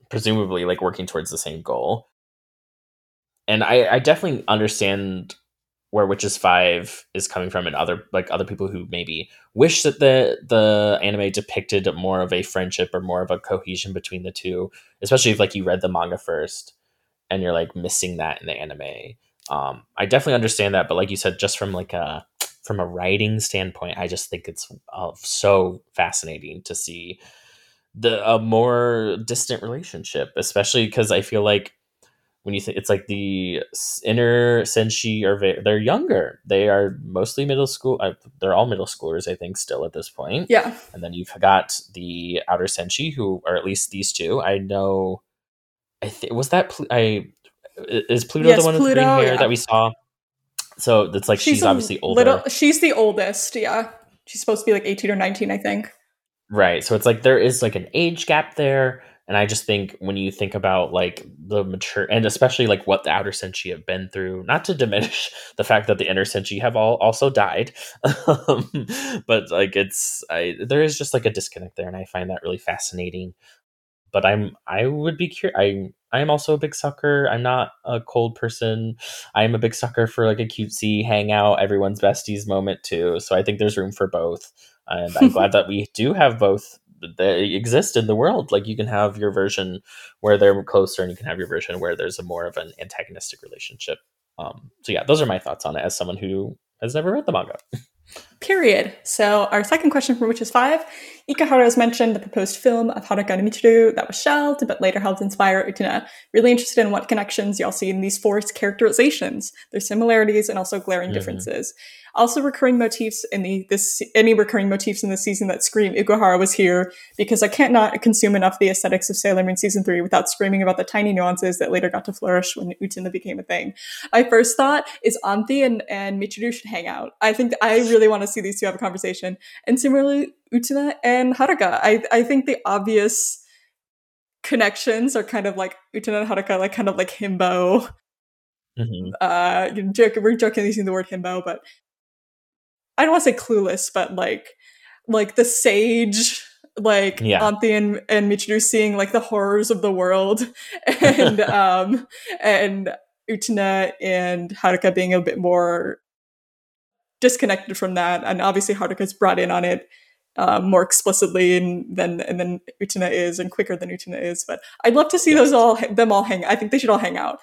presumably like working towards the same goal. And i i definitely understand where witches five is coming from and other like other people who maybe wish that the the anime depicted more of a friendship or more of a cohesion between the two especially if like you read the manga first and you're like missing that in the anime. Um, I definitely understand that, but like you said, just from like a from a writing standpoint, I just think it's uh, so fascinating to see the a more distant relationship, especially because I feel like when you think it's like the inner senshi are very, they're younger. They are mostly middle school. Uh, they're all middle schoolers, I think, still at this point. Yeah. And then you've got the outer senshi, who are at least these two. I know I think was that Pl- I is Pluto yes, the one Pluto, with green hair yeah. that we saw. So it's like she's, she's obviously older. Little, she's the oldest. Yeah, she's supposed to be like eighteen or nineteen, I think. Right. So it's like there is like an age gap there. And I just think when you think about like the mature and especially like what the outer senshi have been through, not to diminish the fact that the inner senshi have all also died, um, but like it's I, there is just like a disconnect there, and I find that really fascinating but I'm I would be curious. I I am also a big sucker. I'm not a cold person. I am a big sucker for like a cutesy hangout, everyone's besties moment too. So I think there's room for both, and I'm glad that we do have both they exist in the world. Like you can have your version where they're closer, and you can have your version where there's a more of an antagonistic relationship. Um, so yeah, those are my thoughts on it as someone who has never read the manga. Period. So our second question from Witches Five, Ikuhara has mentioned the proposed film of Haruka and Michiru that was shelved, but later helped inspire Utena. Really interested in what connections y'all see in these forced characterizations, their similarities and also glaring mm-hmm. differences. Also, recurring motifs in the this any recurring motifs in the season that scream Ikuhara was here because I can't not consume enough the aesthetics of Sailor Moon season three without screaming about the tiny nuances that later got to flourish when Utena became a thing. My first thought is Anthy and, and Michiru should hang out. I think I really want to see these two have a conversation. And similarly, Utena and Haruka. I I think the obvious connections are kind of like Utena and Haruka, like kind of like himbo. Mm-hmm. Uh, joke, we're joking using the word himbo, but I don't want to say clueless, but like like the sage like yeah. And, and Michiru seeing like the horrors of the world and um and Utena and Haruka being a bit more disconnected from that and obviously Haruka's brought in on it um, more explicitly and then and then Utena is and quicker than Utena is but I'd love to see those all them all hang I think they should all hang out.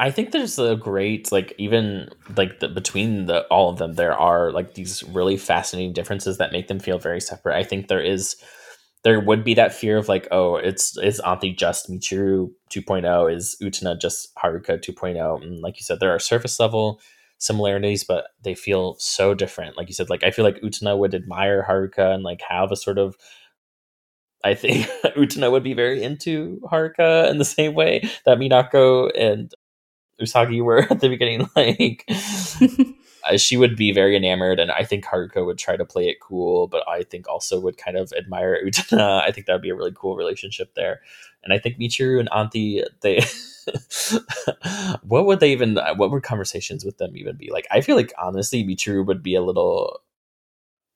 I think there's a great like even like the, between the all of them there are like these really fascinating differences that make them feel very separate. I think there is there would be that fear of like oh it's is Anthy just Michiru 2.0 is Utena just Haruka 2.0 and like you said there are surface level similarities but they feel so different like you said like I feel like Utena would admire Haruka and like have a sort of I think Utena would be very into Haruka in the same way that Minako and Usagi were at the beginning. Like, she would be very enamored, and I think Haruka would try to play it cool, but I think also would kind of admire Utena. I think that would be a really cool relationship there, and I think Michiru and Anthy they. what would they even? What would conversations with them even be like? I feel like honestly, Michiru would be a little.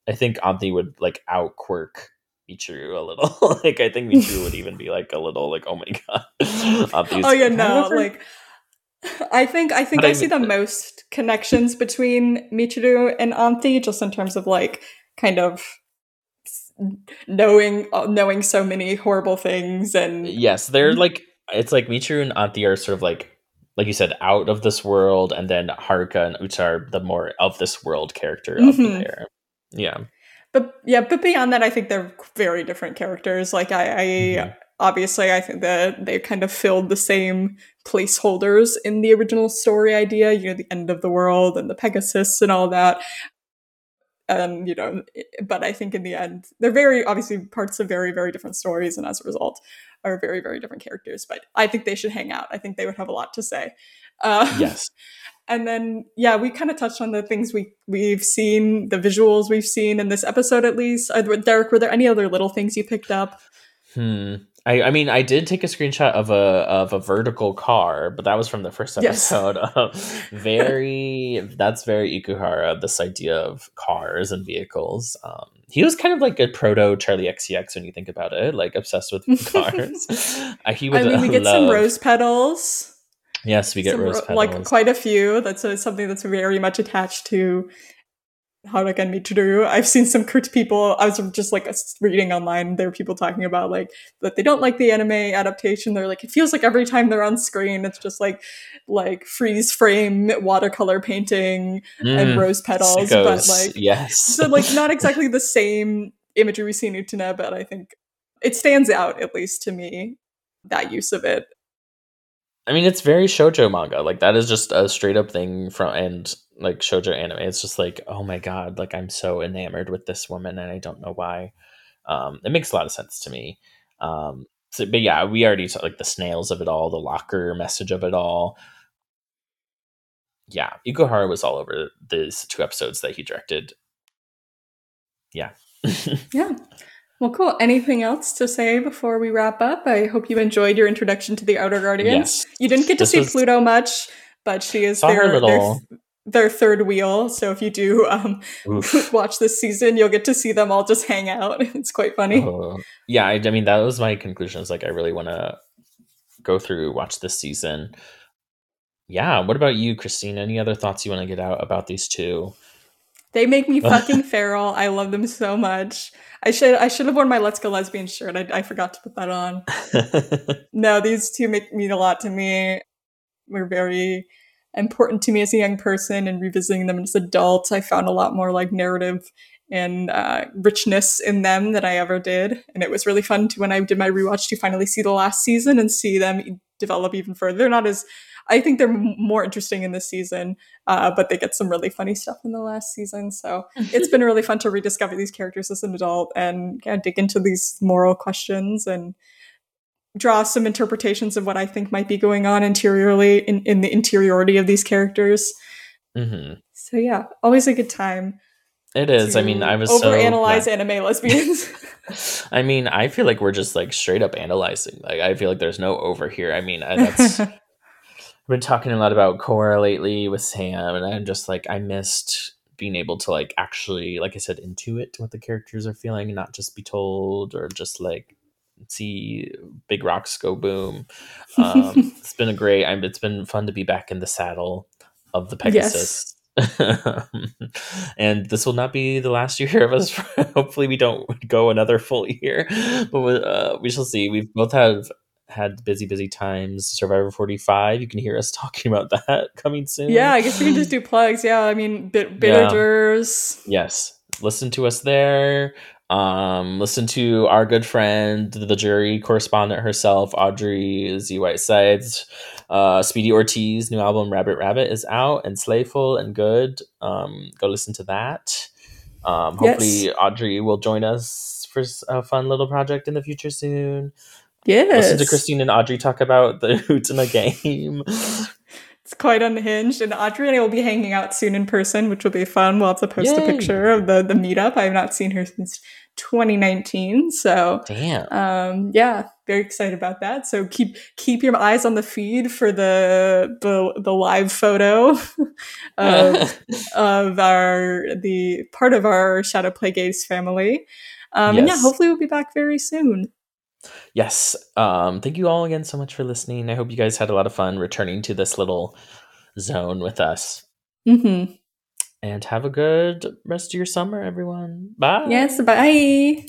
I think Anthy would like out quirk Michiru a little. like I think Michiru would even be like a little like, oh my god. oh yeah, no, like I think I think I, I, see the most connections between Michiru and Anthy, just in terms of like kind of knowing uh, knowing so many horrible things and yes, they're like it's like Michiru and Anthy are sort of like like you said out of this world, and then Haruka and Uta are the more of this world character of mm-hmm. the pair. Yeah but yeah, but beyond that, I think they're very different characters. Like I, I mm-hmm. Obviously I think that they kind of filled the same placeholders in the original story idea. You know, the end of the world and the Pegasus and all that. And you know, but I think in the end, they're very obviously parts of very very different stories, and as a result, are very very different characters. But I think they should hang out. I think they would have a lot to say. Uh, yes and then yeah we kind of touched on the things we we've seen the visuals we've seen in this episode at least derek were there any other little things you picked up hmm I, I mean I did take a screenshot of a of a vertical car, but that was from the first episode. Yes. very that's very Ikuhara, this idea of cars and vehicles. Um, he was kind of like a proto Charli XCX when you think about it, like obsessed with cars. uh, he would I mean, we get love... some rose petals. Yes, we get rose petals. Like quite a few. That's a, something that's very much attached to Haruka and Michiru. I've seen some crit people. I was just like reading online. There were people talking about like that they don't like the anime adaptation. They're like it feels like every time they're on screen, it's just like like freeze frame watercolor painting mm, and rose petals. Sickos. But like yes, so like not exactly the same imagery we see in Utena, but I think it stands out at least to me that use of it I mean, it's very shojo manga. Like that is just a straight up thing from and like shojo anime. It's just like, oh my god, like I'm so enamored with this woman, and I don't know why. Um, it makes a lot of sense to me. Um, so, but yeah, we already saw like the snails of it all, the locker message of it all. Yeah, Ikuhara was all over these two episodes that he directed. Yeah. yeah. Well, cool. Anything else to say before we wrap up? I hope you enjoyed your introduction to the Outer Guardians. Yes. You didn't get to this see was... Pluto much, but she is their, little... their, their, third wheel. So if you do um, watch this season, you'll get to see them all just hang out. It's quite funny. Uh, yeah, I, I mean, that was my conclusion. Is like, I really want to go through, watch this season. Yeah. What about you, Christine? Any other thoughts you want to get out about these two? They make me fucking feral. I love them so much. I should I should have worn my Let's Go Lesbian shirt. I, I forgot to put that on. no, these two make mean a lot to me. We're very important to me as a young person, and revisiting them as adults, I found a lot more like narrative and uh, richness in them than I ever did. And it was really fun to when I did my rewatch to finally see the last season and see them develop even further. They're not as I think they're more interesting in this season, uh, but they get some really funny stuff in the last season. So it's been really fun to rediscover these characters as an adult and yeah, dig into these moral questions and draw some interpretations of what I think might be going on interiorly in, in the interiority of these characters. Mm-hmm. So yeah, always a good time. It is. I mean, I was overanalyze so, yeah. anime lesbians. I mean, I feel like we're just like straight up analyzing. Like, I feel like there's no over here. I mean, that's I've been talking a lot about Korra lately with Sam, and I'm just like I missed being able to like actually, like I said, intuit what the characters are feeling, and not just be told or just like see big rocks go boom. Um, it's been a great. I'm, it's been fun to be back in the saddle of the Pegasus. Yes. and this will not be the last year of us. Hopefully, we don't go another full year, but uh, we shall see. We've both have had busy, busy times. Survivor 45, you can hear us talking about that coming soon. Yeah, I guess we can just do plugs. Yeah, I mean, bit bitters. Yeah. Yes, listen to us there. Um, listen to our good friend, the jury correspondent herself, Audrey Z Whitesides. Uh, Speedy Ortiz new album Rabbit Rabbit is out and slayful and good. Um, go listen to that. Um, hopefully yes. Audrey will join us for a fun little project in the future soon. Yes. Listen to Christine and Audrey talk about the Utena game. It's quite unhinged. And Audrey and I will be hanging out soon in person, which will be fun. We'll have to post Yay. a picture of the the meetup. I have not seen her since 2019, so Damn. um, yeah, very excited about that. So keep keep your eyes on the feed for the the, the live photo of of our the part of our Shadow Play Gays family. Um, And yeah, hopefully we'll be back very soon. Yes. Um, thank you all again so much for listening. I hope you guys had a lot of fun returning to this little zone with us. hmm And have a good rest of your summer, everyone. Bye. Yes, bye.